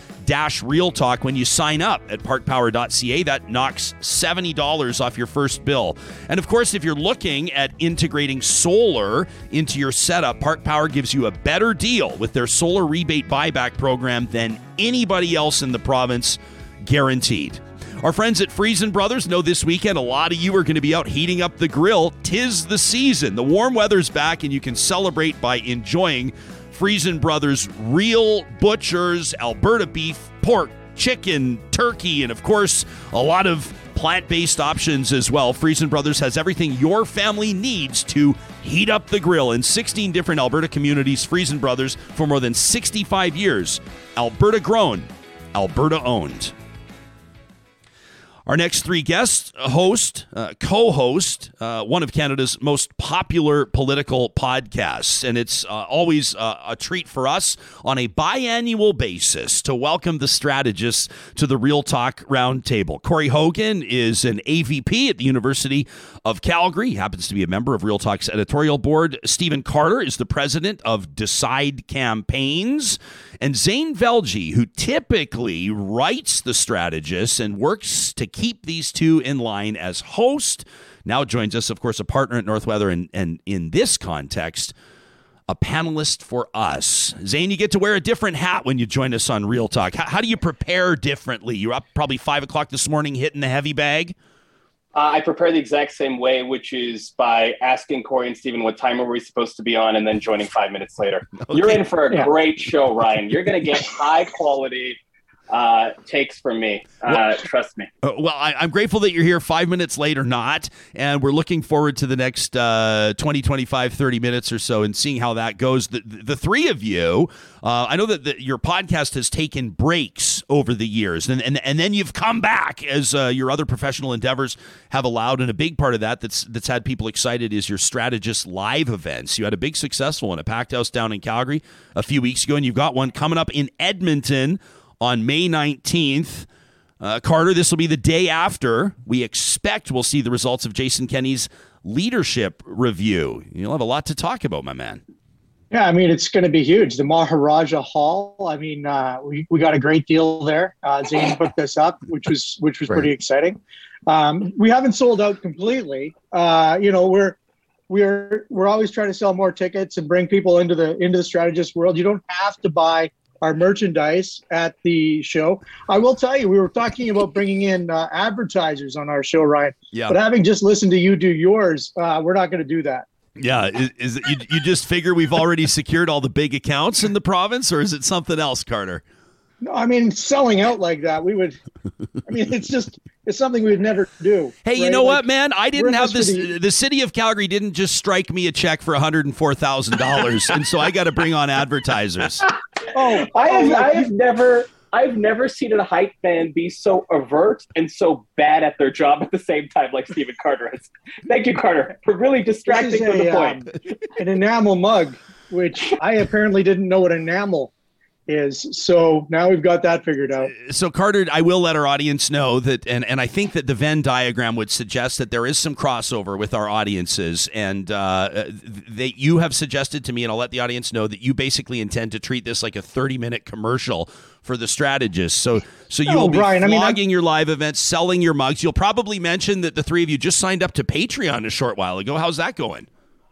Real Talk when you sign up at parkpower.ca. That knocks $70 off your first bill. And of course, if you're looking at integrating solar into your setup, Park Power gives you a better deal with their solar rebate buyback program than anybody else in the province, guaranteed. Our friends at Freson Brothers know this weekend a lot of you are going to be out heating up the grill. Tis the season. The warm weather's back, and you can celebrate by enjoying Freson Brothers real butchers, Alberta beef, pork, chicken, turkey, and of course, a lot of plant based options as well. Freson Brothers has everything your family needs to heat up the grill in 16 different Alberta communities. Freson Brothers for more than 65 years. Alberta grown, Alberta owned. Our next three guests host, uh, co host, uh, one of Canada's most popular political podcasts. And it's uh, always uh, a treat for us on a biannual basis to welcome the strategists to the Real Talk Roundtable. Corey Hogan is an AVP at the University of Calgary. He happens to be a member of Real Talk's editorial board. Stephen Carter is the president of Decide Campaigns. And Zain Velji, who typically writes the strategists and works to keep these two in line as host, now joins us, of course, a partner at Northweather, and, and in this context, a panelist for us. Zain, you get to wear a different hat when you join us on Real Talk. How, how do you prepare differently? You're up probably five o'clock this morning hitting the heavy bag. Uh, I prepare the exact same way, which is by asking Corey and Stephen what time are we supposed to be on, and then joining five minutes later. Okay. You're in for a yeah. great show, Ryan. You're going to get high quality uh, takes from me. Uh, well, trust me. Uh, well, I, am grateful that you're here five minutes late or not. And we're looking forward to the next uh, 20, 25, 30 minutes or so and seeing how that goes. The, the three of you, uh, I know that the, your podcast has taken breaks over the years, and and, and then you've come back as uh, your other professional endeavors have allowed. And a big part of that that's that's had people excited is your strategist live events. You had a big successful one at Packed House down in Calgary a few weeks ago, and you've got one coming up in Edmonton on May nineteenth. Uh, Carter, this will be the day after we expect we'll see the results of Jason Kenney's leadership review. You'll have a lot to talk about, my man. Yeah, I mean, it's going to be huge. The Maharaja Hall. I mean, uh, we, we got a great deal there. Uh, Zain booked this up, which was which was pretty exciting. Um, we haven't sold out completely. Uh, you know, we're we're we're always trying to sell more tickets and bring people into the into the strategist world. You don't have to buy our merchandise at the show. I will tell you, we were talking about bringing in uh, advertisers on our show, Ryan. Yeah. But having just listened to you do yours, uh, we're not going to do that. Yeah, is, is it, you, you just figure we've already secured all the big accounts in the province, or is it something else, Carter? No, I mean selling out like that, we would. I mean, it's just it's something we would never do. Hey, you know Like, what, man? I didn't have this. this the- The city of Calgary didn't just strike me a check for one hundred and four thousand dollars, and so I got to bring on advertisers. Oh, I oh, have, look, I have never, I've never seen a hype band be so overt and so bad at their job at the same time, like Stephen Carter is. Thank you, Carter, for really distracting is from the a, point. um, an enamel mug, which I apparently didn't know what enamel is. So now we've got that figured out. so Carter, I will let our audience know that, and, and I think that the Venn diagram would suggest that there is some crossover with our audiences, and uh, that you have suggested to me, and I'll let the audience know that you basically intend to treat this like a thirty-minute commercial for the strategist. So, so you'll be Brian, I mean, your live events, selling your mugs. You'll probably mention that the three of you just signed up to Patreon a short while ago. How's that going?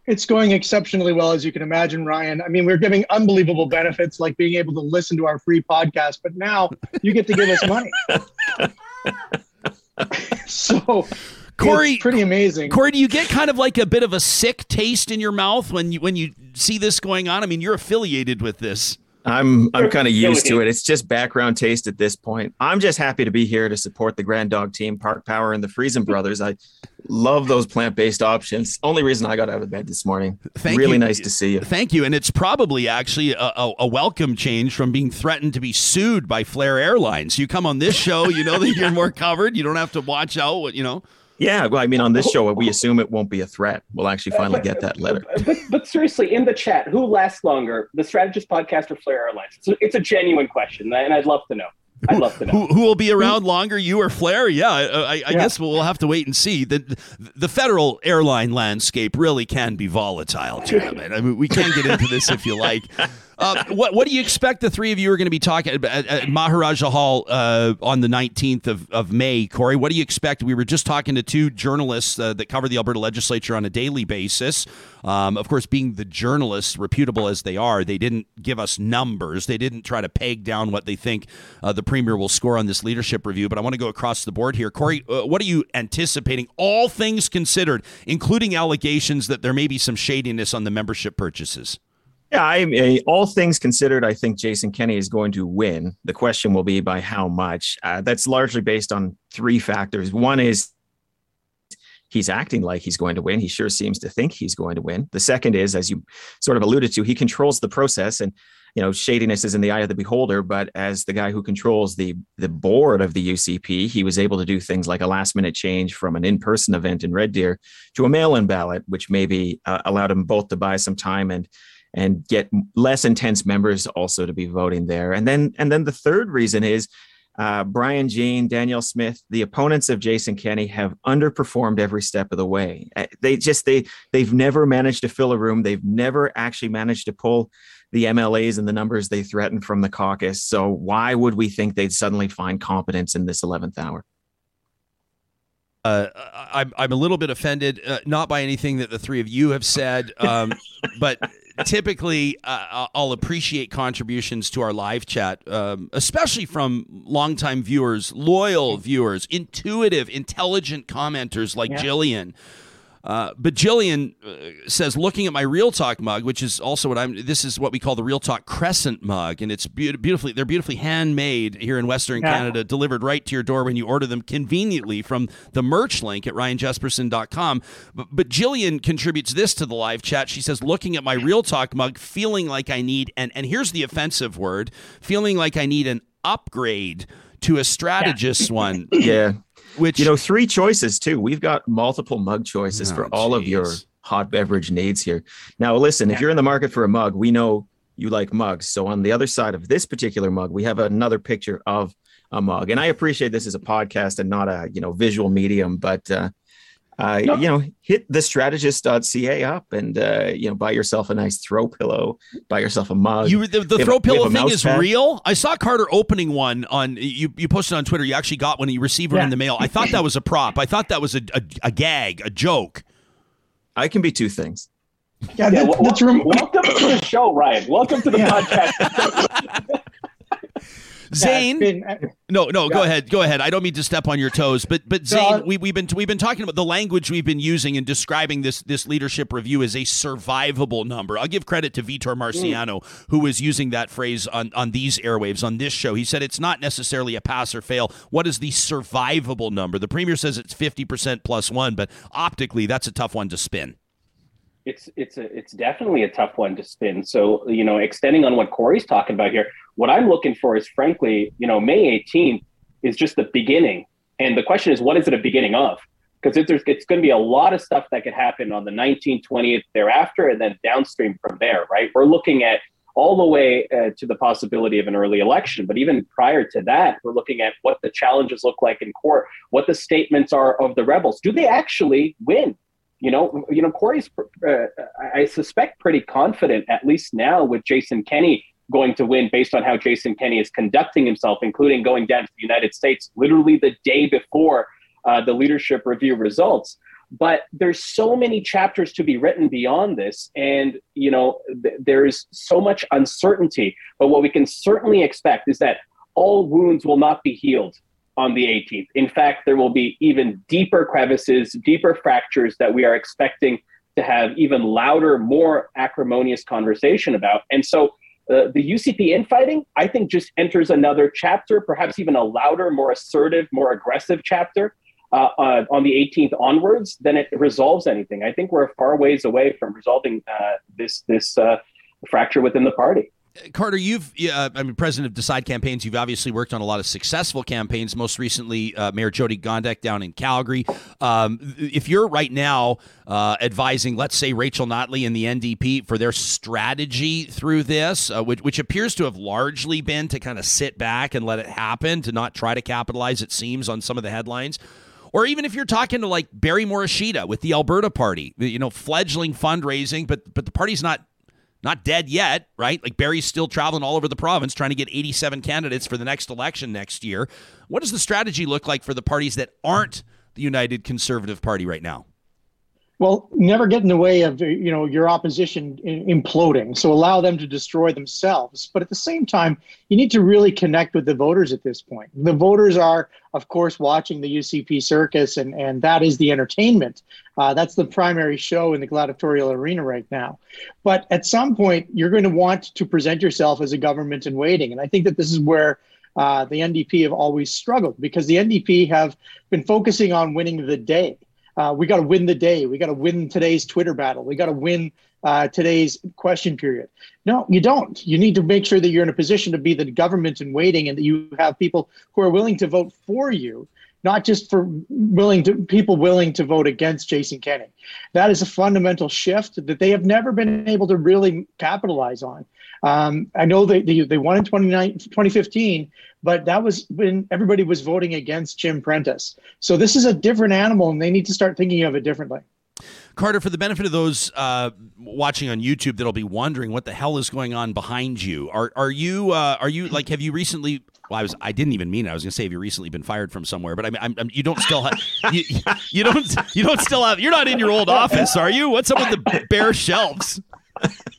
It's going exceptionally well, as you can imagine, Ryan. I mean, we're giving unbelievable benefits like being able to listen to our free podcast, but now you get to give us money. so Corey- it's pretty amazing. Corey, do you get kind of like a bit of a sick taste in your mouth when you when you see this going on? I mean, you're affiliated with this. I'm I'm kind of used to it. It's just background taste at this point. I'm just happy to be here to support the Grand Dog team, Park Power, and the Freson brothers. I love those plant-based options. Only reason I got out of bed this morning. Thank really you. nice to see you. Thank you, and it's probably actually a, a, a welcome change from being threatened to be sued by Flair Airlines. You come on this show, you know that you're more covered. You don't have to watch out. What you know. Yeah, well, I mean, on this show, we assume it won't be a threat. We'll actually finally get that letter. But, but seriously, in the chat, who lasts longer, the Strategist Podcast or Flair Airlines? It's a, it's a genuine question, and I'd love to know. I'd love to know. Who, who will be around longer, you or Flair? Yeah, I, I, I Yeah. guess we'll have to wait and see. The, the federal airline landscape really can be volatile, gentlemen. I mean, we can get into this if you like. Uh, what what do you expect the three of you are going to be talking at, at Maharaja Hall uh, on the 19th of, of May, Corey? What do you expect? We were just talking to two journalists uh, that cover the Alberta legislature on a daily basis. Um, of course, being the journalists, reputable as they are, they didn't give us numbers. They didn't try to peg down what they think uh, the premier will score on this leadership review. But I want to go across the board here. Corey, uh, what are you anticipating, all things considered, including allegations that there may be some shadiness on the membership purchases? Yeah, I, I- all things considered, I think Jason Kenney is going to win. The question will be by how much. Uh, that's largely based on three factors. One is he's acting like he's going to win. He sure seems to think he's going to win. The second is, as you sort of alluded to, he controls the process, and you know shadiness is in the eye of the beholder. But as the guy who controls the the board of the UCP, he was able to do things like a last minute change from an in person event in Red Deer to a mail in ballot, which maybe uh, allowed him both to buy some time and and get less intense members also to be voting there. And then and then the third reason is uh, Brian Jean, Danielle Smith, the opponents of Jason Kenney have underperformed every step of the way. Uh, They just they they've never managed to fill a room. They've never actually managed to pull the MLAs and the numbers they threatened from the caucus. So why would we think they'd suddenly find competence in this eleventh hour? Uh, I'm I'm a little bit offended, uh, not by anything that the three of you have said, um, but typically uh, I'll appreciate contributions to our live chat, um, especially from longtime viewers, loyal viewers, intuitive, intelligent commenters like Jillian. Uh, but Jillian uh, says, looking at my Real Talk mug, which is also what I'm. This is what we call the Real Talk Crescent mug, and it's beau- beautifully. They're beautifully handmade here in Western Yeah. Canada, delivered right to your door when you order them conveniently from the merch link at ryanjespersen.com. But, but Jillian contributes this to the live chat. She says, looking at my Real Talk mug, feeling like I need, and and here's the offensive word, feeling like I need an upgrade to a strategist one. Yeah. Which you know, three choices too. We've got multiple mug choices Oh, for all of your hot beverage needs here. Now, listen, if you're in the market for a mug, we know you like mugs. So on the other side of this particular mug, we have another picture of a mug. And I appreciate this is a podcast and not a you know visual medium, but uh, uh, No. you know, hit the strategist.ca up and uh, you know, buy yourself a nice throw pillow, buy yourself a mug. You the, the throw a- have pillow thing is pad. real. I saw Carter opening one on you. You posted on Twitter. You actually got one. and You received one Yeah. in the mail. I thought that was a prop. I thought that was a, a, a gag, a joke. I can be two things. Yeah, Yeah, that- wel- that's rem- welcome to the show, Ryan. Welcome to the Yeah. podcast. Zain, been- uh, no, no, go ahead, go ahead. I don't mean to step on your toes, but but Zain, we, we've been we've been talking about the language we've been using in describing this this leadership review as a survivable number. I'll give credit to Vitor Marciano, who was using that phrase on on these airwaves on this show. He said it's not necessarily a pass or fail. What is the survivable number? The premier says it's fifty percent plus one, but optically that's a tough one to spin. It's it's a it's definitely a tough one to spin. So you know, extending on what Corey's talking about here, what I'm looking for is frankly, you know, May 18th is just the beginning, and the question is, what is it a beginning of? Because it's going to be a lot of stuff that could happen on the 19th, 20th thereafter, and then downstream from there, right? We're looking at all the way uh, to the possibility of an early election. But even prior to that, we're looking at what the challenges look like in court, what the statements are of the rebels. Do they actually win? You know, you know, Corey's, uh, I suspect, pretty confident, at least now, with Jason Kenney going to win based on how Jason Kenney is conducting himself, including going down to the United States literally the day before uh, the leadership review results. But there's so many chapters to be written beyond this, and you know, th- there's so much uncertainty. But what we can certainly expect is that all wounds will not be healed on the 18th. In fact, there will be even deeper crevices, deeper fractures that we are expecting to have even louder, more acrimonious conversation about. And so uh, the UCP infighting, I think, just enters another chapter, perhaps even a louder, more assertive, more aggressive chapter uh, uh, on the 18th onwards than it resolves anything. I think we're far ways away from resolving uh, this this uh, fracture within the party. Carter, you've, uh, I mean, president of Decide Campaigns, you've obviously worked on a lot of successful campaigns, most recently, uh, Mayor Jyoti Gondek down in Calgary. Um, if you're right now uh, advising, let's say, Rachel Notley and the NDP for their strategy through this, uh, which, which appears to have largely been to kind of sit back and let it happen, to not try to capitalize, it seems, on some of the headlines. Or even if you're talking to like Barry Morishita with the Alberta Party, you know, fledgling fundraising, but but the party's not not dead yet, right? Like Barry's still traveling all over the province trying to get 87 candidates for the next election next year. What does the strategy look like for the parties that aren't the United Conservative Party right now? Well, never get in the way of you know your opposition imploding. So allow them to destroy themselves. But at the same time, you need to really connect with the voters at this point. The voters are, of course, watching the UCP circus, and and that is the entertainment. Uh, that's the primary show in the gladiatorial arena right now. But at some point, you're going to want to present yourself as a government in waiting, and I think that this is where. Uh, the NDP have always struggled because the NDP have been focusing on winning the day. Uh, we got to win the day. We got to win today's Twitter battle. We got to win uh, today's question period. No, you don't. You need to make sure that you're in a position to be the government in waiting and that you have people who are willing to vote for you, not just for willing to people willing to vote against Jason Kenney. That is a fundamental shift that they have never been able to really capitalize on. Um, I know they, they, they won in 29 2015, but that was when everybody was voting against Jim Prentice. So this is a different animal, and they need to start thinking of it differently. Carter, for the benefit of those uh, watching on YouTube that'll be wondering what the hell is going on behind you, are are you uh, are you like have you recently? Well, I was I didn't even mean it. I was going to say have you recently been fired from somewhere, but I mean I'm, I'm, you don't still have you, you don't you don't still have you're not in your old office, are you? What's up with the bare shelves?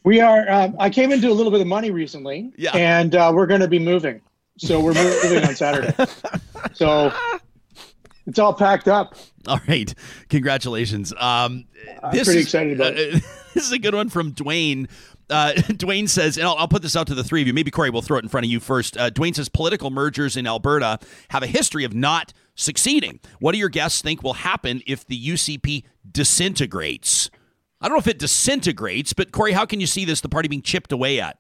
We are. Um, I came into a little bit of money recently, Yeah. and uh, we're going to be moving. So we're moving on Saturday. So it's all packed up. All right, congratulations. Um, I'm this pretty is- excited about uh, this is a good one from Dwayne. Uh, Dwayne says, and I'll, I'll put this out to the three of you. Maybe Corey will throw it in front of you first. Uh, Dwayne says political mergers in Alberta have a history of not succeeding. What do your guests think will happen if the UCP disintegrates? I don't know if it disintegrates, but Corey, how can you see this the party being chipped away at?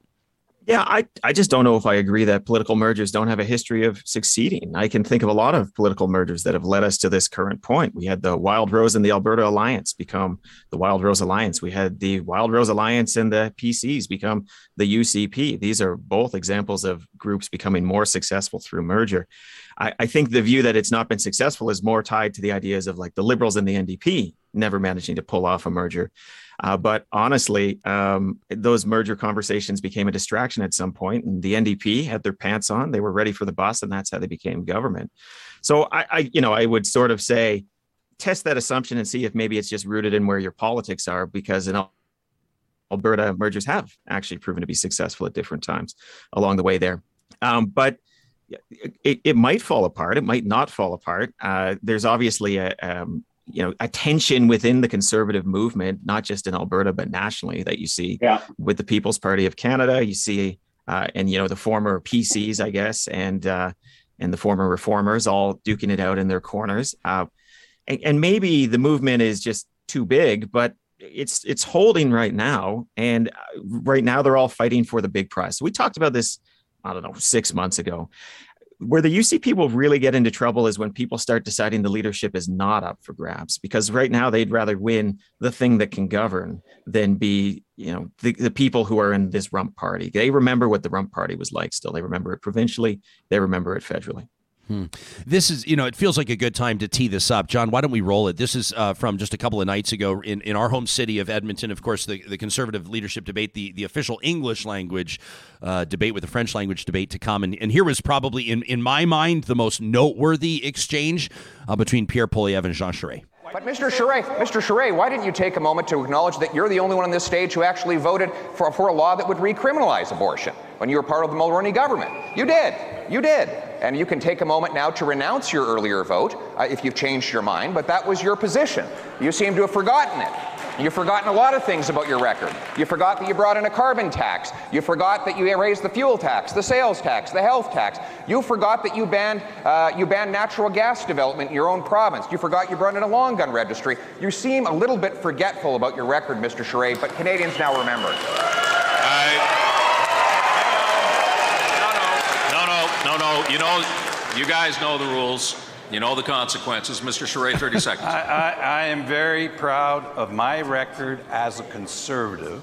Yeah, I, I just don't know if I agree that political mergers don't have a history of succeeding. I can think of a lot of political mergers that have led us to this current point. We had the Wild Rose and the Alberta Alliance become the Wild Rose Alliance. We had the Wild Rose Alliance and the PCs become the UCP. These are both examples of groups becoming more successful through merger. I, I think the view that it's not been successful is more tied to the ideas of like the Liberals and the NDP never managing to pull off a merger. Uh, but honestly, um, those merger conversations became a distraction at some point, and the NDP had their pants on; they were ready for the bus, and that's how they became government. So I, I, you know, I would sort of say, test that assumption and see if maybe it's just rooted in where your politics are, because in Alberta, mergers have actually proven to be successful at different times along the way there. Um, but it, it might fall apart. It might not fall apart. Uh, there's obviously a, um, you know a tension within the conservative movement, not just in Alberta but nationally, that you see yeah. with the People's Party of Canada. You see, uh, and you know the former PCs, I guess, and uh, and the former reformers all duking it out in their corners. Uh, and, and maybe the movement is just too big, but it's it's holding right now, and uh, right now they're all fighting for the big prize. So we talked about this, I don't know, six months ago, where the UCP will really get into trouble is when people start deciding the leadership is not up for grabs because right now they'd rather win the thing that can govern than be you know the, the people who are in this rump party. They remember what the rump party was like still. They remember it provincially. They remember it federally Hmm. This is, you know, it feels like a good time to tee this up. John, why don't we roll it? This is uh, from just a couple of nights ago in, in our home city of Edmonton. Of course, the, the conservative leadership debate, the, the official English language uh, debate with the French language debate to come. And, and here was probably, in, in my mind, the most noteworthy exchange uh, between Pierre Poilievre and Jean Charest. But Mr. Charest, Mr. Charest, why didn't you take a moment to acknowledge that you're the only one on this stage who actually voted for, for a law that would recriminalize abortion when you were part of the Mulroney government? You did. You did. And you can take a moment now to renounce your earlier vote uh, if you've changed your mind, but that was your position. You seem to have forgotten it. You've forgotten a lot of things about your record. You forgot that you brought in a carbon tax. You forgot that you raised the fuel tax, the sales tax, the health tax. You forgot that you banned, uh, you banned natural gas development in your own province. You forgot you brought in a long gun registry. You seem a little bit forgetful about your record, Mr. Charest, but Canadians now remember. I, no, no, no, no, no. You know, you guys know the rules. You know the consequences. Mr. Charest, 30 seconds. I, I, I, am very proud of my record as a conservative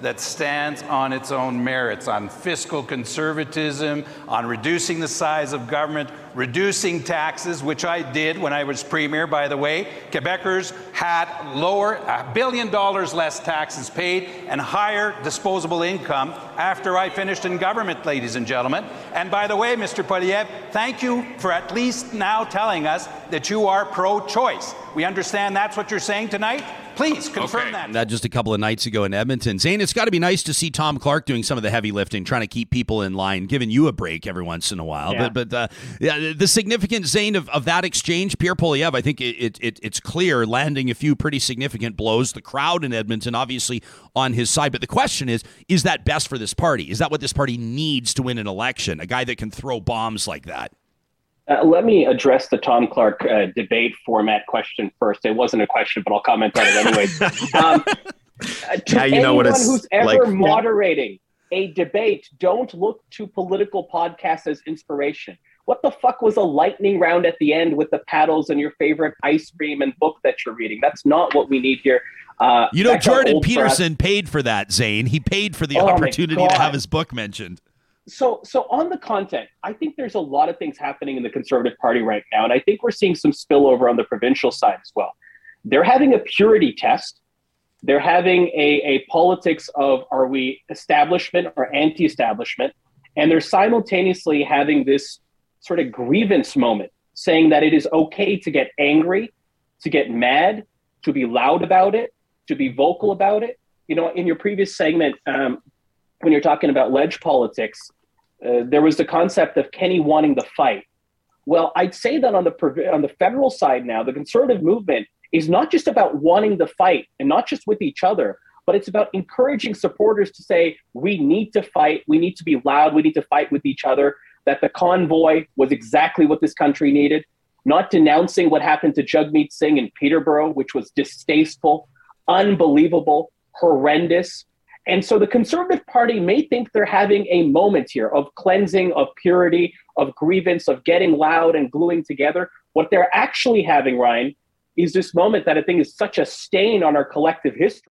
that stands on its own merits, on fiscal conservatism, on reducing the size of government, reducing taxes, which I did when I was premier, by the way. Quebecers had lower, a billion dollars less taxes paid and higher disposable income after I finished in government, ladies and gentlemen. And by the way, Mr. Poilievre, thank you for at least now telling us that you are pro choice. We understand that's what you're saying tonight. Please confirm okay. that. That just a couple of nights ago in Edmonton. Zain, it's got to be nice to see Tom Clark doing some of the heavy lifting, trying to keep people in line, giving you a break every once in a while. Yeah. But but uh, yeah, the significant Zane of, of that exchange, Pierre Poilievre, I think it, it, it's clear, landing a few pretty significant blows. The crowd in Edmonton, obviously, on his side. But the question is, is that best for this party? Is that what this party needs to win an election? A guy that can throw bombs like that? Uh, let me address the Tom Clark uh, debate format question first. It wasn't a question, but I'll comment on it anyway. um, uh, to now you know what it's who's ever like. moderating a debate, don't look to political podcasts as inspiration. What the fuck was a lightning round at the end with the paddles and your favorite ice cream and book that you're reading? That's not what we need here. Uh, you know, Jordan Peterson press. paid for that, Zain. He paid for the oh opportunity to have his book mentioned so so on the content i think there's a lot of things happening in the conservative party right now and i think we're seeing some spillover on the provincial side as well they're having a purity test they're having a, a politics of are we establishment or anti-establishment and they're simultaneously having this sort of grievance moment saying that it is okay to get angry to get mad to be loud about it to be vocal about it you know in your previous segment um, when you're talking about ledge politics, uh, there was the concept of Kenney wanting the fight. Well, I'd say that on the on the federal side now, the conservative movement is not just about wanting the fight and not just with each other, but it's about encouraging supporters to say we need to fight, we need to be loud, we need to fight with each other. That the convoy was exactly what this country needed. Not denouncing what happened to Jagmeet Singh in Peterborough, which was distasteful, unbelievable, horrendous, And so the Conservative Party may think they're having a moment here of cleansing, of purity, of grievance, of getting loud and gluing together. What they're actually having, Ryan, is this moment that I think is such a stain on our collective history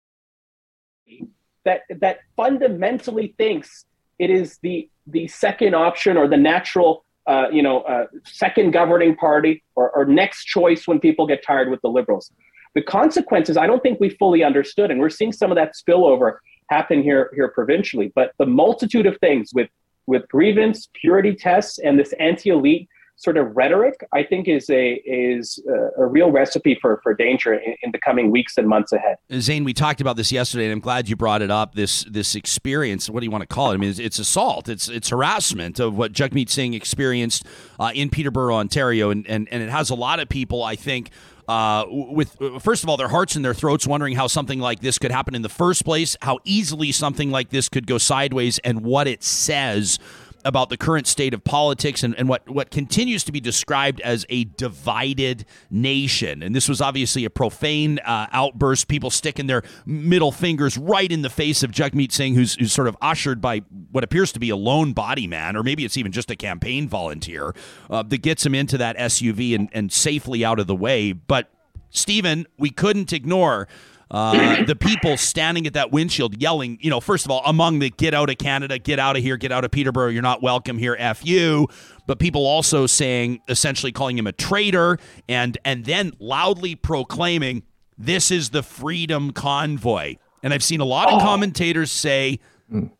that that fundamentally thinks it is the the second option or the natural uh, you know uh, second governing party or, or next choice when people get tired with the liberals. The consequences I don't think we fully understood, and we're seeing some of that spillover happen here here provincially. But the multitude of things with with grievance, purity tests, and this anti-elite sort of rhetoric, I think is a is a, real recipe for for danger in, in, the coming weeks and months ahead. Zain, we talked about this yesterday, and I'm glad you brought it up. This this experience, what do you want to call it? I mean, it's, it's assault, it's it's harassment of what Jagmeet Singh experienced uh, in Peterborough, Ontario, and, and and it has a lot of people, I think. Uh, with first of all, their hearts in their throats, wondering how something like this could happen in the first place, how easily something like this could go sideways, and what it says about the current state of politics and, and what, what continues to be described as a divided nation. And this was obviously a profane uh, outburst, people sticking their middle fingers right in the face of Jagmeet Singh, who's, who's sort of ushered by what appears to be a lone body man, or maybe it's even just a campaign volunteer uh, that gets him into that SUV and, and safely out of the way. But, Stephen, we couldn't ignore uh, the people standing at that windshield yelling, you know, first of all, among the get out of Canada, get out of here, get out of Peterborough, you're not welcome here, F you. But people also saying, essentially calling him a traitor and, and then loudly proclaiming, this is the freedom convoy. And I've seen a lot of oh. commentators say,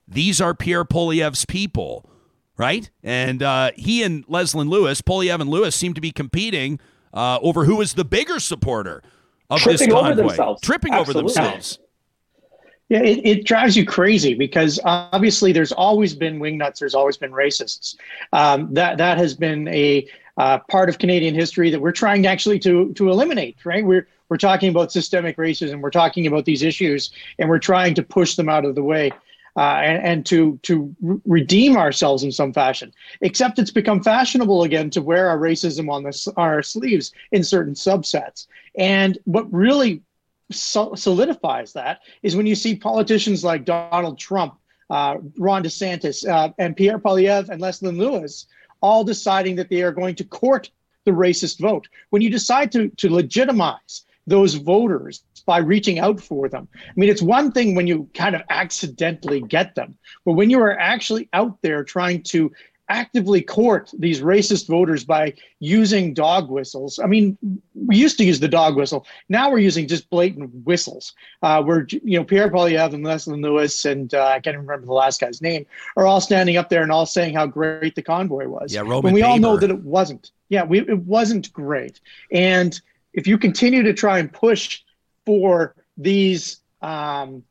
these are Pierre Poilievre's people, right? And uh, he and Leslyn Lewis, Poilievre and Lewis, seem to be competing uh, over who is the bigger supporter of tripping this convoy. over themselves. Tripping Absolutely. over themselves. Yeah, it, it, drives you crazy because obviously there's always been wingnuts. There's always been racists. Um, that that has been a uh, part of Canadian history that we're trying actually to to eliminate. Right? We're we're talking about systemic racism. We're talking about these issues, and we're trying to push them out of the way. Uh, and, and, to to redeem ourselves in some fashion. Except it's become fashionable again to wear our racism on the, our sleeves in certain subsets. And what really so- solidifies that is when you see politicians like Donald Trump, uh, Ron DeSantis, uh, and Pierre Poilievre and Leslyn Lewis all deciding that they are going to court the racist vote. When you decide to, to legitimize those voters by reaching out for them. I mean, it's one thing when you kind of accidentally get them, but when you are actually out there trying to actively court these racist voters by using dog whistles. I mean, we used to use the dog whistle. Now we're using just blatant whistles. Uh, we're, you know, Pierre Poilievre and Leslyn Lewis and uh, I can't even remember the last guy's name are all standing up there and all saying how great the convoy was. Yeah, Roman when we all know that it wasn't. Yeah, we, it wasn't great. And if you continue to try and push for these um,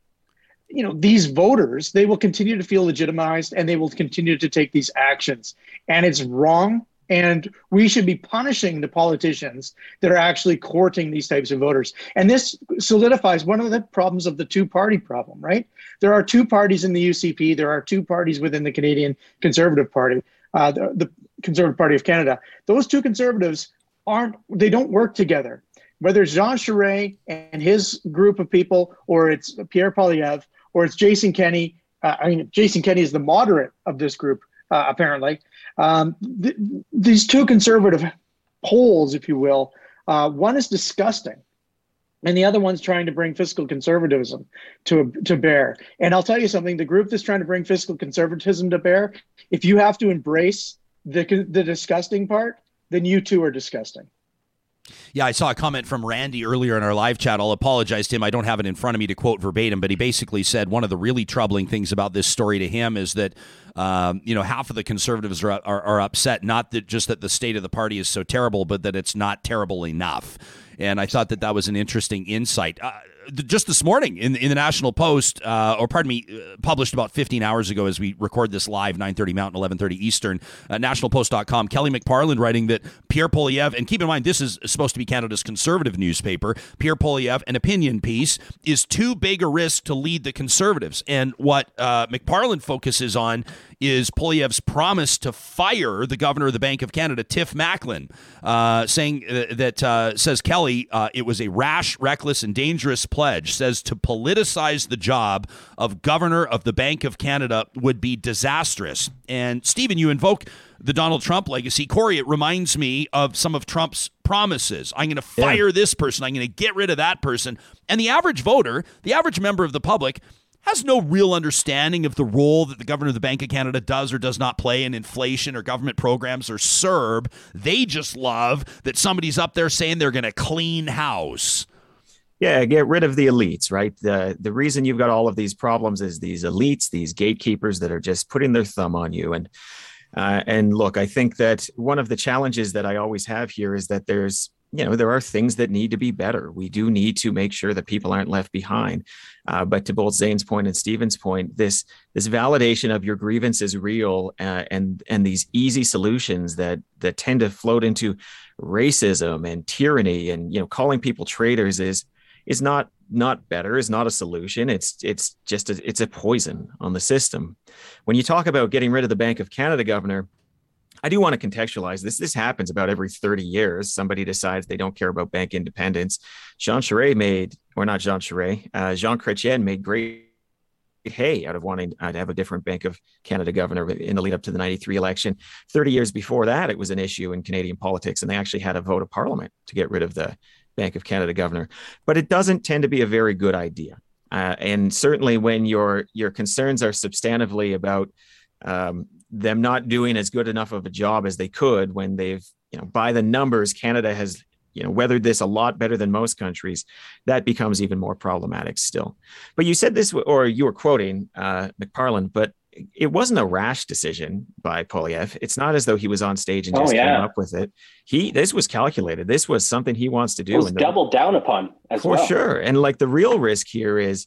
you know these voters they will continue to feel legitimized and they will continue to take these actions. And it's wrong. And we should be punishing the politicians that are actually courting these types of voters. And this solidifies one of the problems of the two party problem right? There are two parties in the ucp there are two parties within the canadian conservative party uh, the, the conservative party of canada. Those two conservatives aren't they don't work together. Whether it's Jean Charest and his group of people, or it's Pierre Poilievre, or it's Jason Kenney. Uh, I mean, Jason Kenney is the moderate of this group, uh, apparently. Um, th- these two conservative poles, if you will, uh, one is disgusting, and the other one's trying to bring fiscal conservatism to to bear. And I'll tell you something: the group that's trying to bring fiscal conservatism to bear, if you have to embrace the the disgusting part, then you too are disgusting. Yeah, I saw a comment from Randy earlier in our live chat. I'll apologize to him. I don't have it in front of me to quote verbatim, but he basically said one of the really troubling things about this story to him is that, um, you know, half of the conservatives are, are, are upset, not that just that the state of the party is so terrible, but that it's not terrible enough. And I thought that that was an interesting insight. Uh, just this morning in, in the National Post, uh, or pardon me, uh, published about 15 hours ago as we record this live, 9:30 Mountain, 11:30 Eastern. Uh, NationalPost.com. Kelly McParland writing that Pierre Poilievre, and keep in mind this is supposed to be Canada's conservative newspaper. Pierre Poilievre, an opinion piece, is too big a risk to lead the Conservatives. And what uh, McParland focuses on is Poilievre's promise to fire the governor of the Bank of Canada, Tiff Macklem, uh, saying uh, that uh, says Kelly uh, it was a rash, reckless, and dangerous pledge. Says to politicize the job of governor of the Bank of Canada would be disastrous. And Stephen, you invoke the Donald Trump legacy. Corey, it reminds me of some of Trump's promises. I'm going to fire yeah. this person. I'm going to get rid of that person. And the average voter, the average member of the public, has no real understanding of the role that the governor of the Bank of Canada does or does not play in inflation or government programs or CERB. They just love that somebody's up there saying they're going to clean house. Yeah, get rid of the elites, right? The the reason you've got all of these problems is these elites, these gatekeepers that are just putting their thumb on you. And uh, and look, I think that one of the challenges that I always have here is that there's you know there are things that need to be better. We do need to make sure that people aren't left behind. Uh, but to both Zain's point and stephen's point this this validation of your grievance is real uh, and and these easy solutions that that tend to float into racism and tyranny and you know calling people traitors is is not not better is not a solution. It's it's just a, it's a poison on the system. When you talk about getting rid of the bank of canada governor I do want to contextualize this. This happens about every 30 years. Somebody decides they don't care about bank independence. Jean Charest made, or not Jean Charest, uh, Jean Chrétien made great hay out of wanting uh, to have a different Bank of Canada governor in the lead up to the 93 election. 30 years before that, it was an issue in Canadian politics, and they actually had a vote of parliament to get rid of the Bank of Canada governor. But it doesn't tend to be a very good idea. Uh, and certainly when your your concerns are substantively about um, them not doing as good enough of a job as they could when they've, you know, by the numbers, Canada has, you know, weathered this a lot better than most countries. That becomes even more problematic still. But you said this, or you were quoting uh, McParland, but it wasn't a rash decision by Poilievre. It's not as though he was on stage and oh, just oh, yeah. came up with it. He this was calculated. This was something he wants to do. It was doubled down upon as for well. sure. And like the real risk here is,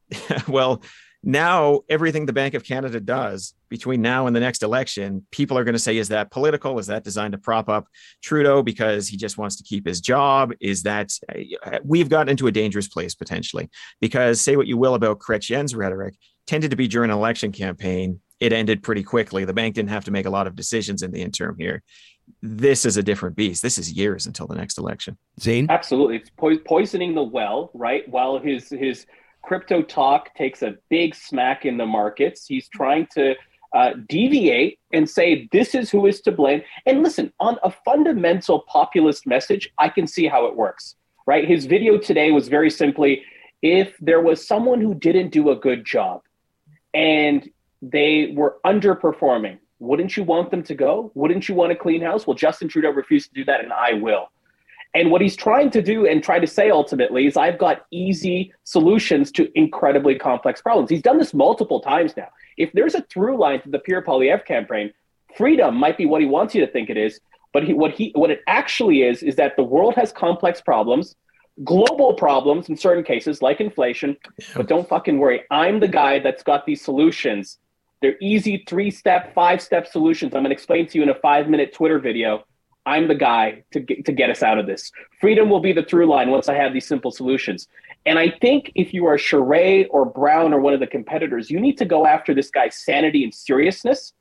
well, now everything the Bank of Canada does between now and the next election, people are going to say, is that political? Is that designed to prop up Trudeau because he just wants to keep his job? Is that uh, we've gotten into a dangerous place potentially? Because say what you will about Chrétien's rhetoric, tended to be during an election campaign. It ended pretty quickly. The bank didn't have to make a lot of decisions in the interim here. This is a different beast. This is years until the next election. Zain, absolutely, it's po- poisoning the well, right? While his his crypto talk takes a big smack in the markets. He's trying to uh, deviate and say this is who is to blame. And listen, on a fundamental populist message, I can see how it works, right? His video today was very simply if there was someone who didn't do a good job and they were underperforming, wouldn't you want them to go? Wouldn't you want a clean house? Well, Justin Trudeau refused to do that, and I will. And what he's trying to do and try to say ultimately is, I've got easy solutions to incredibly complex problems. He's done this multiple times now. If there's a through line to the Pierre Poilievre campaign, freedom might be what he wants you to think it is. But he, what he what it actually is is that the world has complex problems, global problems in certain cases like inflation. But don't fucking worry. I'm the guy that's got these solutions. They're easy three step, five step solutions. I'm going to explain to you in a five minute Twitter video I'm the guy to get, to get us out of this. Freedom will be the through line once I have these simple solutions. And I think if you are Charest or Brown or one of the competitors, you need to go after this guy's sanity and seriousness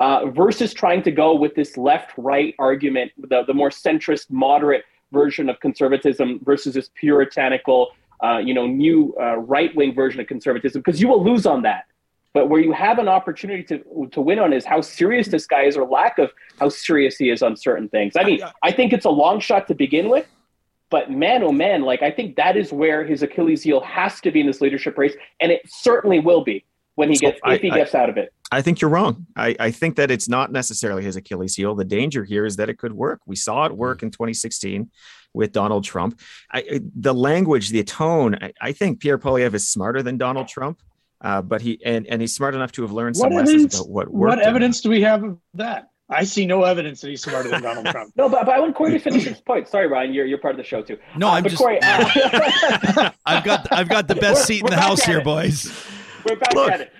uh, versus trying to go with this left right argument, the, the more centrist, moderate version of conservatism versus this puritanical, uh, you know, new uh, right wing version of conservatism, because you will lose on that. But where you have an opportunity to to win on is how serious this guy is, or lack of how serious he is on certain things. I mean, I think it's a long shot to begin with, but man, oh man, like I think that is where his Achilles heel has to be in this leadership race, and it certainly will be when he gets if he gets out of it. I think you're wrong. I, I think that it's not necessarily his Achilles heel. The danger here is that it could work. We saw it work mm. in 2016 with Donald Trump. I, the language, the tone, I, I think Pierre Poilievre is smarter than Donald Trump. Uh, but he and, and he's smart enough to have learned some what lessons evidence, about what worked. What evidence do we have of that? I see no evidence that he's smarter than Donald Trump. no, but, but I want Corey to finish his point. Sorry, Ryan, you're, you're part of the show too. No, uh, I'm just. Corey, uh... I've got I've got the best seat in the house here, it. boys. We're back Look, at it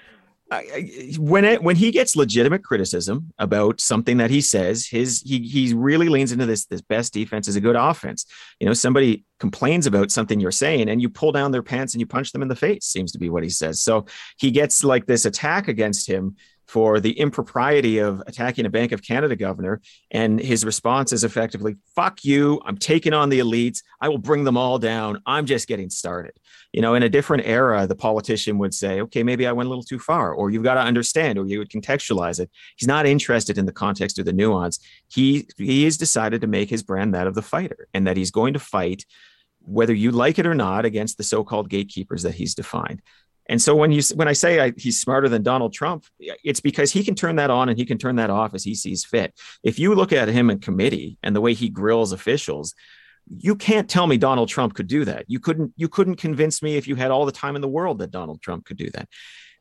when it when he gets legitimate criticism about something that he says, his he he really leans into this this best defense is a good offense. You know, somebody complains about something you're saying and you pull down their pants and you punch them in the face seems to be what he says. So he gets like this attack against him for the impropriety of attacking a Bank of Canada governor. And his response is effectively, fuck you. I'm taking on the elites. I will bring them all down. I'm just getting started. You know, in a different era, the politician would say, okay, maybe I went a little too far, or you've got to understand, or you would contextualize it. He's not interested in the context or the nuance. He he has decided to make his brand that of the fighter and that he's going to fight whether you like it or not against the so-called gatekeepers that he's defined. And so when you when I say I, he's smarter than Donald Trump, it's because he can turn that on and he can turn that off as he sees fit. If you look at him in committee and the way he grills officials, you can't tell me Donald Trump could do that. You couldn't you couldn't convince me if you had all the time in the world that Donald Trump could do that.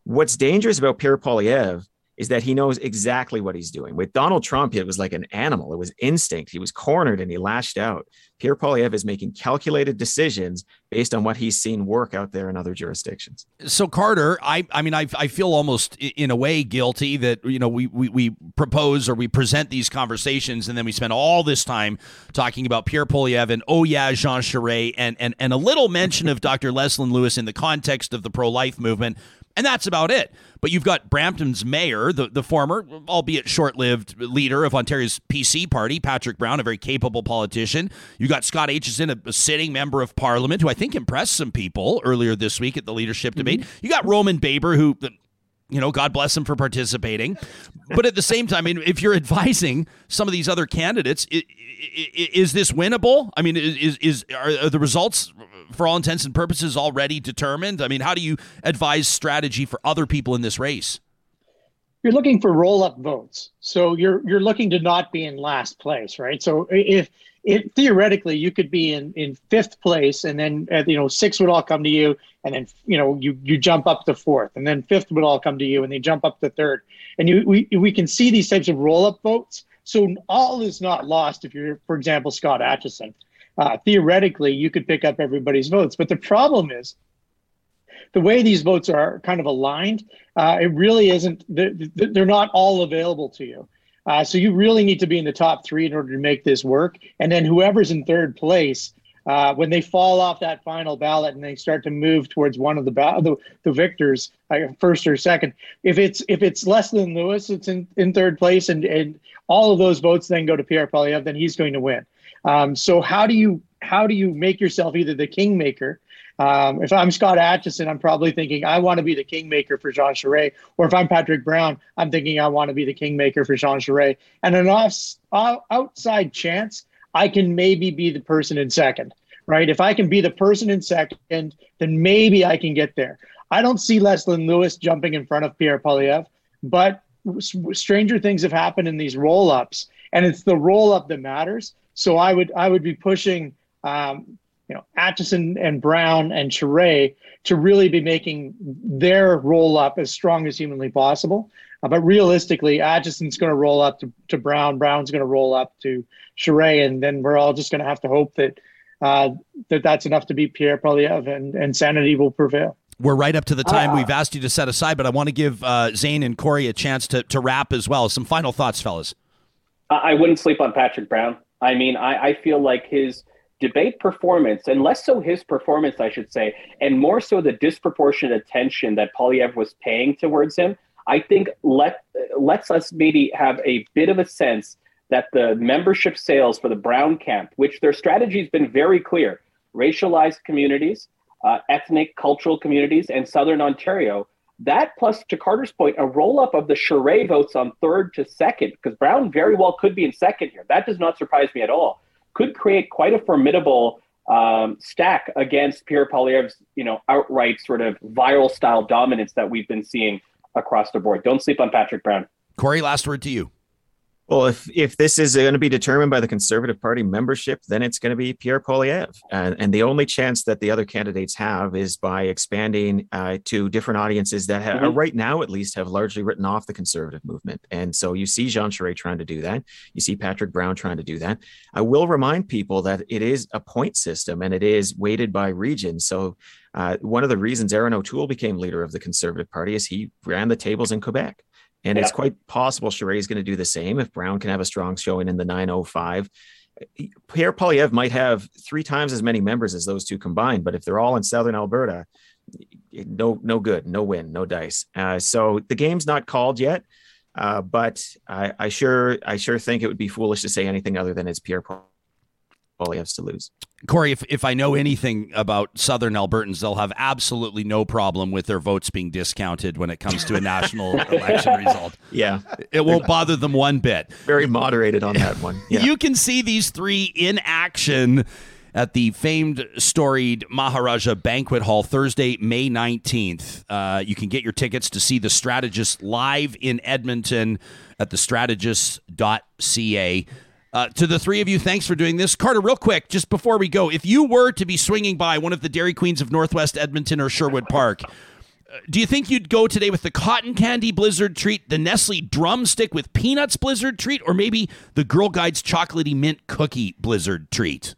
What's dangerous about Pierre Poilievre is that he knows exactly what he's doing. With Donald Trump, it was like an animal. It was instinct. He was cornered and he lashed out. Pierre Poilievre is making calculated decisions based on what he's seen work out there in other jurisdictions. So Carter, I I mean I, I feel almost in a way guilty that you know we, we we propose or we present these conversations and then we spend all this time talking about Pierre Poilievre and oh yeah Jean Charest and and and a little mention of Dr. Leslyn Lewis in the context of the pro life movement and that's about it. But you've got Brampton's mayor, the, the former, albeit short lived leader of Ontario's PC party, Patrick Brown, a very capable politician. You got Scott Aitchison, a, a sitting member of parliament, who I think impressed some people earlier this week at the leadership mm-hmm. debate. You got Roman Baber, who you know, God bless them for participating. But at the same time, I mean, if you're advising some of these other candidates, is this winnable? I mean, is is are the results, for all intents and purposes, already determined? I mean, how do you advise strategy for other people in this race? You're looking for roll-up votes, so you're you're looking to not be in last place, right? So if it theoretically you could be in in fifth place and then uh, you know six would all come to you and then you know you you jump up to fourth and then fifth would all come to you and they jump up to third. And you we, we can see these types of roll up votes. So all is not lost if you're for example Scott Aitchison. Uh, theoretically you could pick up everybody's votes but the problem is the way these votes are kind of aligned uh, it really isn't they're, they're not all available to you uh, so you really need to be in the top three in order to make this work. And then whoever's in third place, uh, when they fall off that final ballot and they start to move towards one of the ba- the, the victors, first or second, if it's if it's less than Lewis, it's in, in third place, and and all of those votes then go to Pierre Poilievre, then he's going to win. Um, so how do you how do you make yourself either the kingmaker um, if I'm Scott Aitchison, I'm probably thinking I want to be the kingmaker for Jean Charest. Or if I'm Patrick Brown, I'm thinking I want to be the kingmaker for Jean Charest. And an off, outside chance, I can maybe be the person in second, right? If I can be the person in second, then maybe I can get there. I don't see Leslyn Lewis jumping in front of Pierre Poilievre, but stranger things have happened in these roll-ups, and it's the roll-up that matters. So I would I would be pushing um, you know, Aitchison and Brown and Charest to really be making their roll up as strong as humanly possible. Uh, but realistically, Aitchison's going to roll up to, to Brown. Brown's going to roll up to Charest, and then we're all just going to have to hope that uh, that that's enough to beat Pierre Poilievre and, and sanity will prevail. We're right up to the time uh, we've asked you to set aside, but I want to give uh, Zain and Corey a chance to, to wrap as well. Some final thoughts, fellas. I wouldn't sleep on Patrick Brown. I mean, I, I feel like his – debate performance, and less so his performance, I should say, and more so the disproportionate attention that Poilievre was paying towards him, I think let lets us maybe have a bit of a sense that the membership sales for the Brown camp, which their strategy has been very clear, racialized communities, uh, ethnic, cultural communities, and Southern Ontario. That plus, to Carter's point, a roll up of the Charest votes on third to second, because Brown very well could be in second here. That does not surprise me at all could create quite a formidable um, stack against Pierre Poilievre's, you know, outright sort of viral style dominance that we've been seeing across the board. Don't sleep on Patrick Brown. Corey, last word to you. Well, if if this is going to be determined by the Conservative Party membership, then it's going to be Pierre Poilievre, and, and the only chance that the other candidates have is by expanding uh, to different audiences that have, mm-hmm. right now, at least, have largely written off the Conservative movement. And so you see Jean Charest trying to do that. You see Patrick Brown trying to do that. I will remind people that it is a point system and it is weighted by region. So uh, one of the reasons Erin O'Toole became leader of the Conservative Party is he ran the tables in Quebec. And yeah. it's quite possible Charest is going to do the same if Brown can have a strong showing in the 905. Pierre Poilievre might have three times as many members as those two combined, but if they're all in Southern Alberta, no no good, no win, no dice. Uh, so the game's not called yet, uh, but I, I sure I sure think it would be foolish to say anything other than it's Pierre Poilievre's to lose. Corey, if, if I know anything about Southern Albertans, they'll have absolutely no problem with their votes being discounted when it comes to a national election result. Yeah. It won't bother them one bit. Very moderated on that one. Yeah. You can see these three in action at the famed, storied Maharaja Banquet Hall Thursday, May 19th. Uh, you can get your tickets to see the strategist live in Edmonton at thestrategists.ca. Uh, to the three of you, thanks for doing this. Carter, real quick, just before we go, if you were to be swinging by one of the Dairy Queens of Northwest Edmonton or Sherwood Park, uh, do you think you'd go today with the cotton candy blizzard treat, the Nestle drumstick with peanuts blizzard treat, or maybe the Girl Guides chocolatey mint cookie blizzard treat?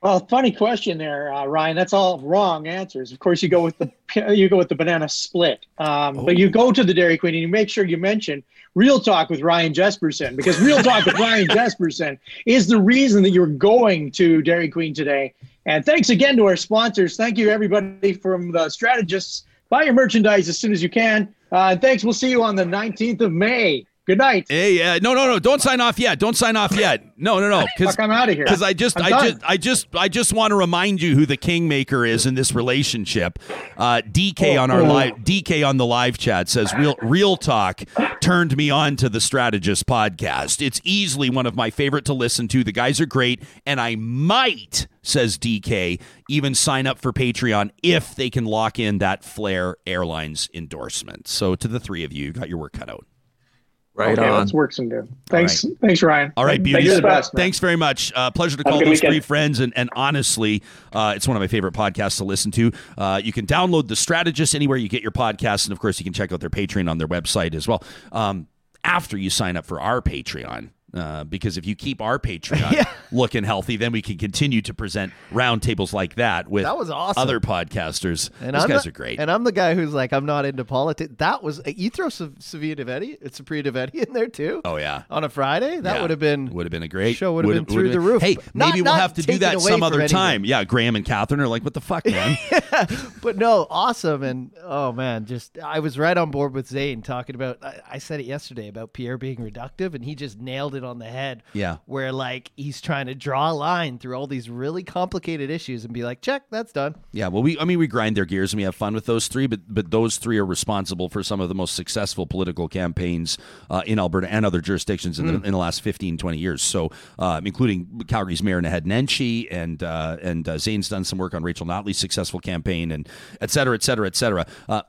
Well, funny question there, uh, Ryan. That's all wrong answers. Of course, you go with the you go with the banana split, um, oh. but you go to the Dairy Queen and you make sure you mention Real Talk with Ryan Jespersen because Real Talk with Ryan Jespersen is the reason that you're going to Dairy Queen today. And thanks again to our sponsors. Thank you everybody from the strategists. Buy your merchandise as soon as you can. Uh, and thanks. We'll see you on the 19th of May. Good night. Hey, uh, no, no, no! Don't sign off yet. Don't sign off yet. No, no, no. Because I'm out of here. Because I just, I just, I just, I just want to remind you who the kingmaker is in this relationship. Uh, DK Oh, on our oh. live, DK on the live chat says, "Real, real talk turned me on to the Strategist podcast. It's easily one of my favorite to listen to. The guys are great, and I might." Says DK, even sign up for Patreon if they can lock in that Flair Airlines endorsement. So, to the three of you, you got your work cut out. Right okay, on. let's work some do. Thanks, thanks, Ryan. All right, Thank- beauties. You're the best. Thanks very much. Uh, pleasure to Have call good those weekend. three friends, and, and honestly, uh, it's one of my favorite podcasts to listen to. Uh, you can download The Strategist anywhere you get your podcasts, and of course, you can check out their Patreon on their website as well. Um, after you sign up for our Patreon. Uh, because if you keep our Patreon looking healthy, then we can continue to present roundtables like that with That was awesome. other podcasters. And Those I'm guys the, are great. And I'm the guy who's like, I'm not into politics. That was you throw some Savia Devetti, it's Supriya Dwivedi in there too. oh yeah, On a Friday, that Yeah. would have been would have been a great show would have been through the roof. Hey, Not- maybe we'll not have to do that some other anything. time. Yeah, Graham and Catherine are like, "What the fuck, man?" but no, awesome. And oh man, just I was right on board with Zain talking about. I, I said it yesterday about Pierre being reductive, and he just nailed it on the head. Yeah. where like he's trying to draw a line through all these really complicated issues and be like, check, that's done. Yeah, well, we I mean we grind their gears and we have fun with those three, but but those three are responsible for some of the most successful political campaigns uh, in Alberta and other jurisdictions in, the, in the last 15, 20 years. So, um, including Calgary's Mayor Naheed Nenshi, and uh, and uh, Zain's done some work on Rachel Notley's successful campaign, and et cetera, et cetera, et cetera. Uh,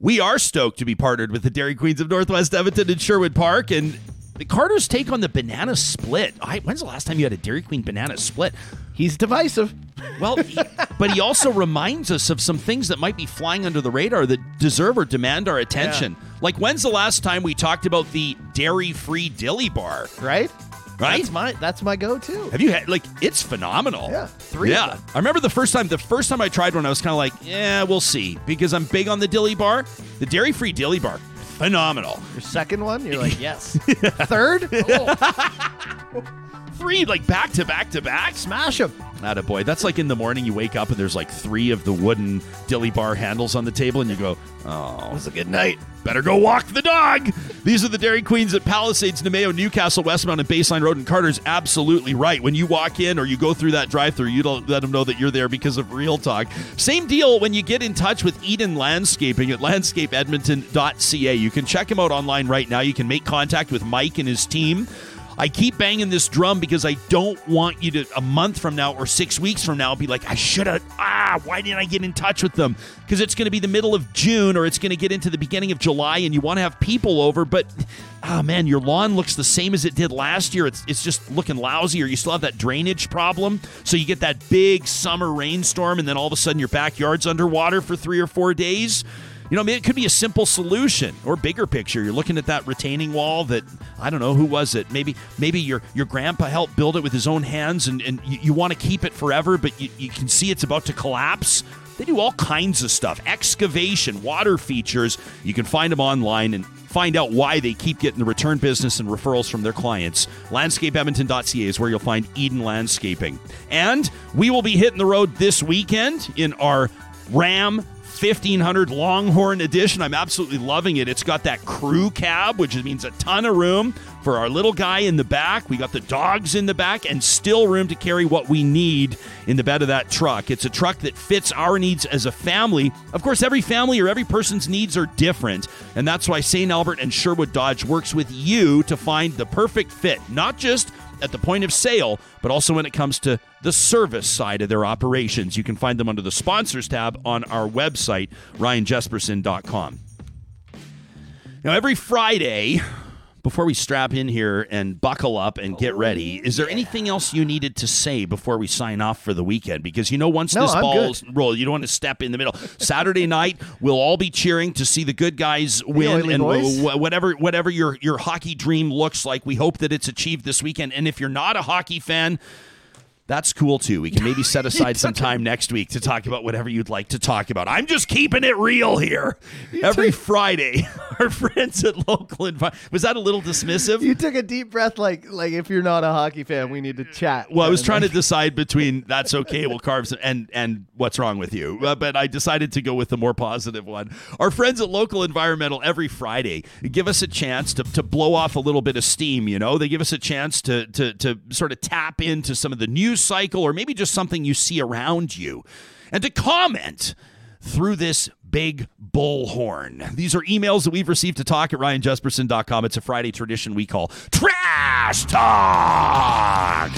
we are stoked to be partnered with the Dairy Queens of Northwest Edmonton and Sherwood Park, and. The Carter's take on the banana split. I, when's the last time you had a Dairy Queen banana split? He's divisive. Well, he- but he also reminds us of some things that might be flying under the radar that deserve or demand our attention. Like, when's the last time we talked about the dairy-free dilly bar? Right? Right? That's my that's my go-to. Have you had like it's phenomenal? Yeah, three of Yeah, them. I remember the first time. The first time I tried one, I was kind of like, "Yeah, we'll see," because I'm big on the dilly bar. The dairy-free dilly bar, phenomenal. Your second one, you're like, yes. Third, oh. Three like back to back to back. smash him. boy. That's like in the morning you wake up and there's like three of the wooden dilly bar handles on the table, and you go, "Oh, It was a good night. Better go walk the dog. These are the Dairy Queens at Palisades, Namao, Newcastle, Westmount, and Baseline Road. And Carter's absolutely right. When you walk in or you go through that drive-through, you don't let them know that you're there because of Real Talk. Same deal when you get in touch with Eden Landscaping at landscapeedmonton.ca. You can check him out online right now. You can make contact with Mike and his team. I keep banging this drum because I don't want you to, a month from now or six weeks from now, be like, I should have, ah, why didn't I get in touch with them? Because it's going to be the middle of June or it's going to get into the beginning of July and you want to have people over, but, ah, man, your lawn looks the same as it did last year. It's, it's just looking lousy or you still have that drainage problem. So you get that big summer rainstorm and then all of a sudden your backyard's underwater for three or four days. You know, I mean, it could be a simple solution or bigger picture. You're looking at that retaining wall that I don't know who was it. Maybe maybe your your grandpa helped build it with his own hands, and and you, you want to keep it forever, but you, you can see it's about to collapse. They do all kinds of stuff, excavation, water features. You can find them online and find out why they keep getting the return business and referrals from their clients. LandscapeEdmonton.ca is where you'll find Eden Landscaping. And we will be hitting the road this weekend in our Ram 1500 Longhorn Edition. I'm absolutely loving it. It's got that crew cab, which means a ton of room for our little guy in the back. We got the dogs in the back and still room to carry what we need in the bed of that truck. It's a truck that fits our needs as a family. Of course, every family or every person's needs are different. And that's why St. Albert and Sherwood Dodge works with you to find the perfect fit, not just at the point of sale, but also when it comes to the service side of their operations. You can find them under the sponsors tab on our website, ryanjespersen.com. Now, every Friday, before we strap in here and buckle up and get ready, is there anything else you needed to say before we sign off for the weekend? Because you know, once No, this I'm ball's roll, you don't want to step in the middle. Saturday night, we'll all be cheering to see the good guys win, and whatever whatever your your hockey dream looks like, we hope that it's achieved this weekend. And if you're not a hockey fan. That's cool too. We can maybe set aside some time next week to talk about whatever you'd like to talk about. I'm just keeping it real here. Every Friday, our friends at local envi- was that a little dismissive? You took a deep breath, like like if you're not a hockey fan, we need to chat. Well, I was trying to decide between that's okay, we'll carve some, and and what's wrong with you, Uh, but I decided to go with the more positive one. Our friends at Local Environmental every Friday give us a chance to, to blow off a little bit of steam. You know, they give us a chance to to to sort of tap into some of the news cycle, or maybe just something you see around you, and to comment through this big bullhorn. These are emails that we've received to talk at ryanjespersen.com. It's a Friday tradition we call Trash Talk.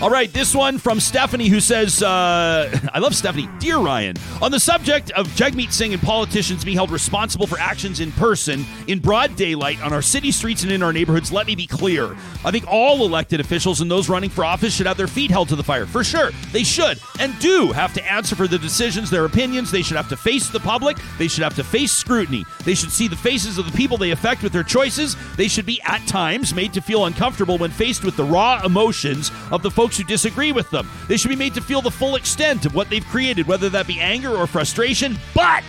All right, this one from Stephanie who says, uh, I love Stephanie. Dear Ryan, on the subject of Jagmeet Singh and politicians being held responsible for actions in person, in broad daylight, on our city streets and in our neighborhoods, let me be clear. I think all elected officials and those running for office should have their feet held to the fire. For sure. They should and do have to answer for the decisions, their opinions. They should have to face the public. They should have to face scrutiny. They should see the faces of the people they affect with their choices. They should be, at times, made to feel uncomfortable when faced with the raw emotions of the folks who disagree with them. They should be made to feel the full extent of what they've created, whether that be anger or frustration. But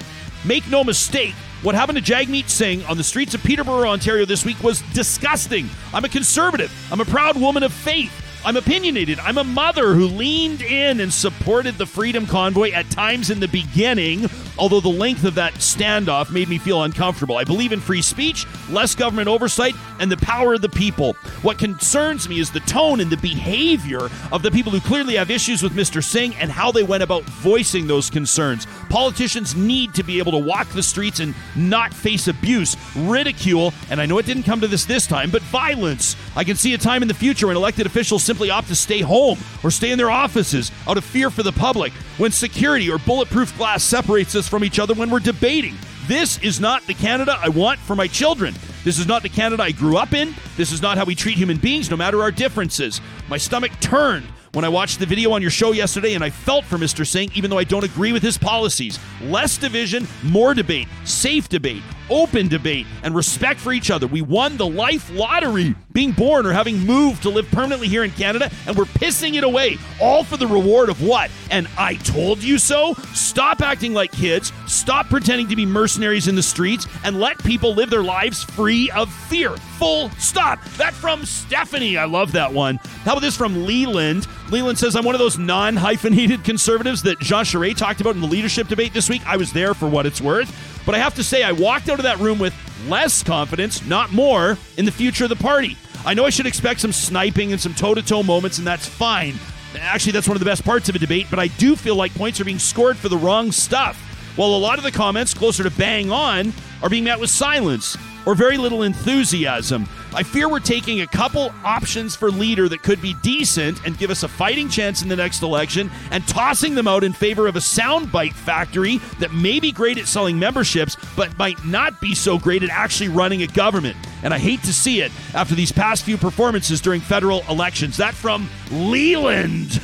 make no mistake, what happened to Jagmeet Singh on the streets of Peterborough, Ontario this week was disgusting. I'm a conservative. I'm a proud woman of faith. I'm opinionated. I'm a mother who leaned in and supported the Freedom Convoy at times in the beginning, although the length of that standoff made me feel uncomfortable. I believe in free speech, less government oversight, and the power of the people. What concerns me is the tone and the behavior of the people who clearly have issues with Mr. Singh and how they went about voicing those concerns. Politicians need to be able to walk the streets and not face abuse, ridicule, and I know it didn't come to this this time, but violence. I can see a time in the future when elected officials simply opt to stay home or stay in their offices out of fear for the public, when security or bulletproof glass separates us from each other when we're debating. This is not the Canada I want for my children. This is not the Canada I grew up in. This is not how we treat human beings, no matter our differences. My stomach turned when I watched the video on your show yesterday, and I felt for Mr. Singh, even though I don't agree with his policies. Less division, more debate, safe debate, open debate, and respect for each other. We won the life lottery, being born or having moved to live permanently here in Canada, and we're pissing it away, all for the reward of what? And I told you so? Stop acting like kids, stop pretending to be mercenaries in the streets, and let people live their lives free of fear. Full stop. That from Stephanie. I love that one. How about this from Leland? Leland says, I'm one of those non hyphenated conservatives that Jean Charest talked about in the leadership debate this week. I was there for what it's worth. But I have to say, I walked out of that room with less confidence, not more, in the future of the party. I know I should expect some sniping and some toe to toe moments, and that's fine. Actually, that's one of the best parts of a debate, but I do feel like points are being scored for the wrong stuff. While a lot of the comments closer to bang on are being met with silence or very little enthusiasm. I fear we're taking a couple options for leader that could be decent and give us a fighting chance in the next election and tossing them out in favor of a soundbite factory that may be great at selling memberships but might not be so great at actually running a government. And I hate to see it after these past few performances during federal elections. That from Leland.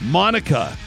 Monica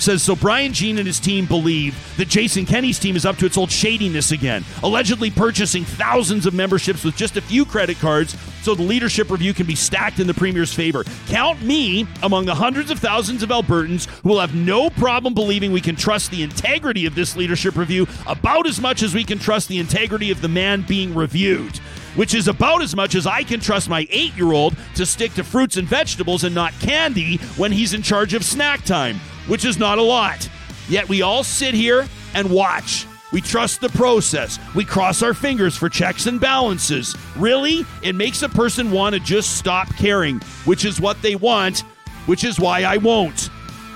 says so Brian Jean and his team believe that Jason Kenney's team is up to its old shadiness again, allegedly purchasing thousands of memberships with just a few credit cards so the leadership review can be stacked in the premier's favor. Count me among the hundreds of thousands of Albertans who will have no problem believing we can trust the integrity of this leadership review about as much as we can trust the integrity of the man being reviewed which is about as much as I can trust my eight year old to stick to fruits and vegetables and not candy when he's in charge of snack time, which is not a lot. Yet we all sit here and watch. We trust the process. We cross our fingers for checks and balances. Really? It makes a person want to just stop caring, which is what they want, which is why I won't.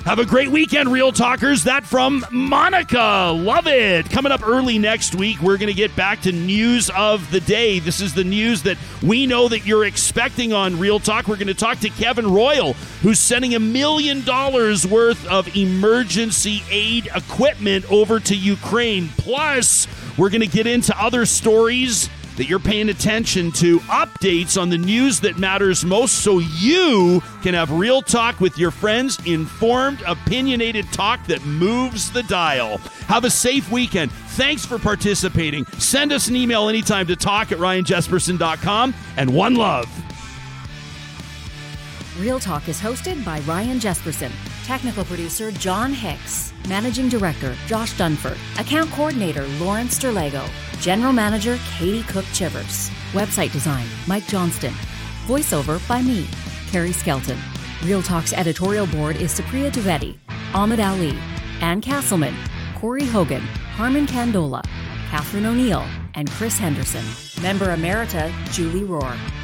Have a great weekend, Real Talkers. That from Monica. Love it. Coming up early next week, we're going to get back to news of the day. This is the news that we know that you're expecting on Real Talk. We're going to talk to Kevin Royal, who's sending a million dollars worth of emergency aid equipment over to Ukraine. Plus, we're going to get into other stories that you're paying attention to, updates on the news that matters most so you can have real talk with your friends, informed, opinionated talk that moves the dial. Have a safe weekend. Thanks for participating. Send us an email anytime to talk at ryanjespersen.com and one love. Real Talk is hosted by Ryan Jespersen, technical producer John Hicks, managing director Josh Dunford, account coordinator Lawrence Sterlego, general manager Katie Cook Chivers, website design Mike Johnston, voiceover by me, Carrie Skelton. Real Talk's editorial board is Supriya Dwivedi, Ahmed Ali, Ann Castleman, Corey Hogan, Harmon Candola, Catherine O'Neill, and Chris Henderson. Member Emerita Julie Rohr.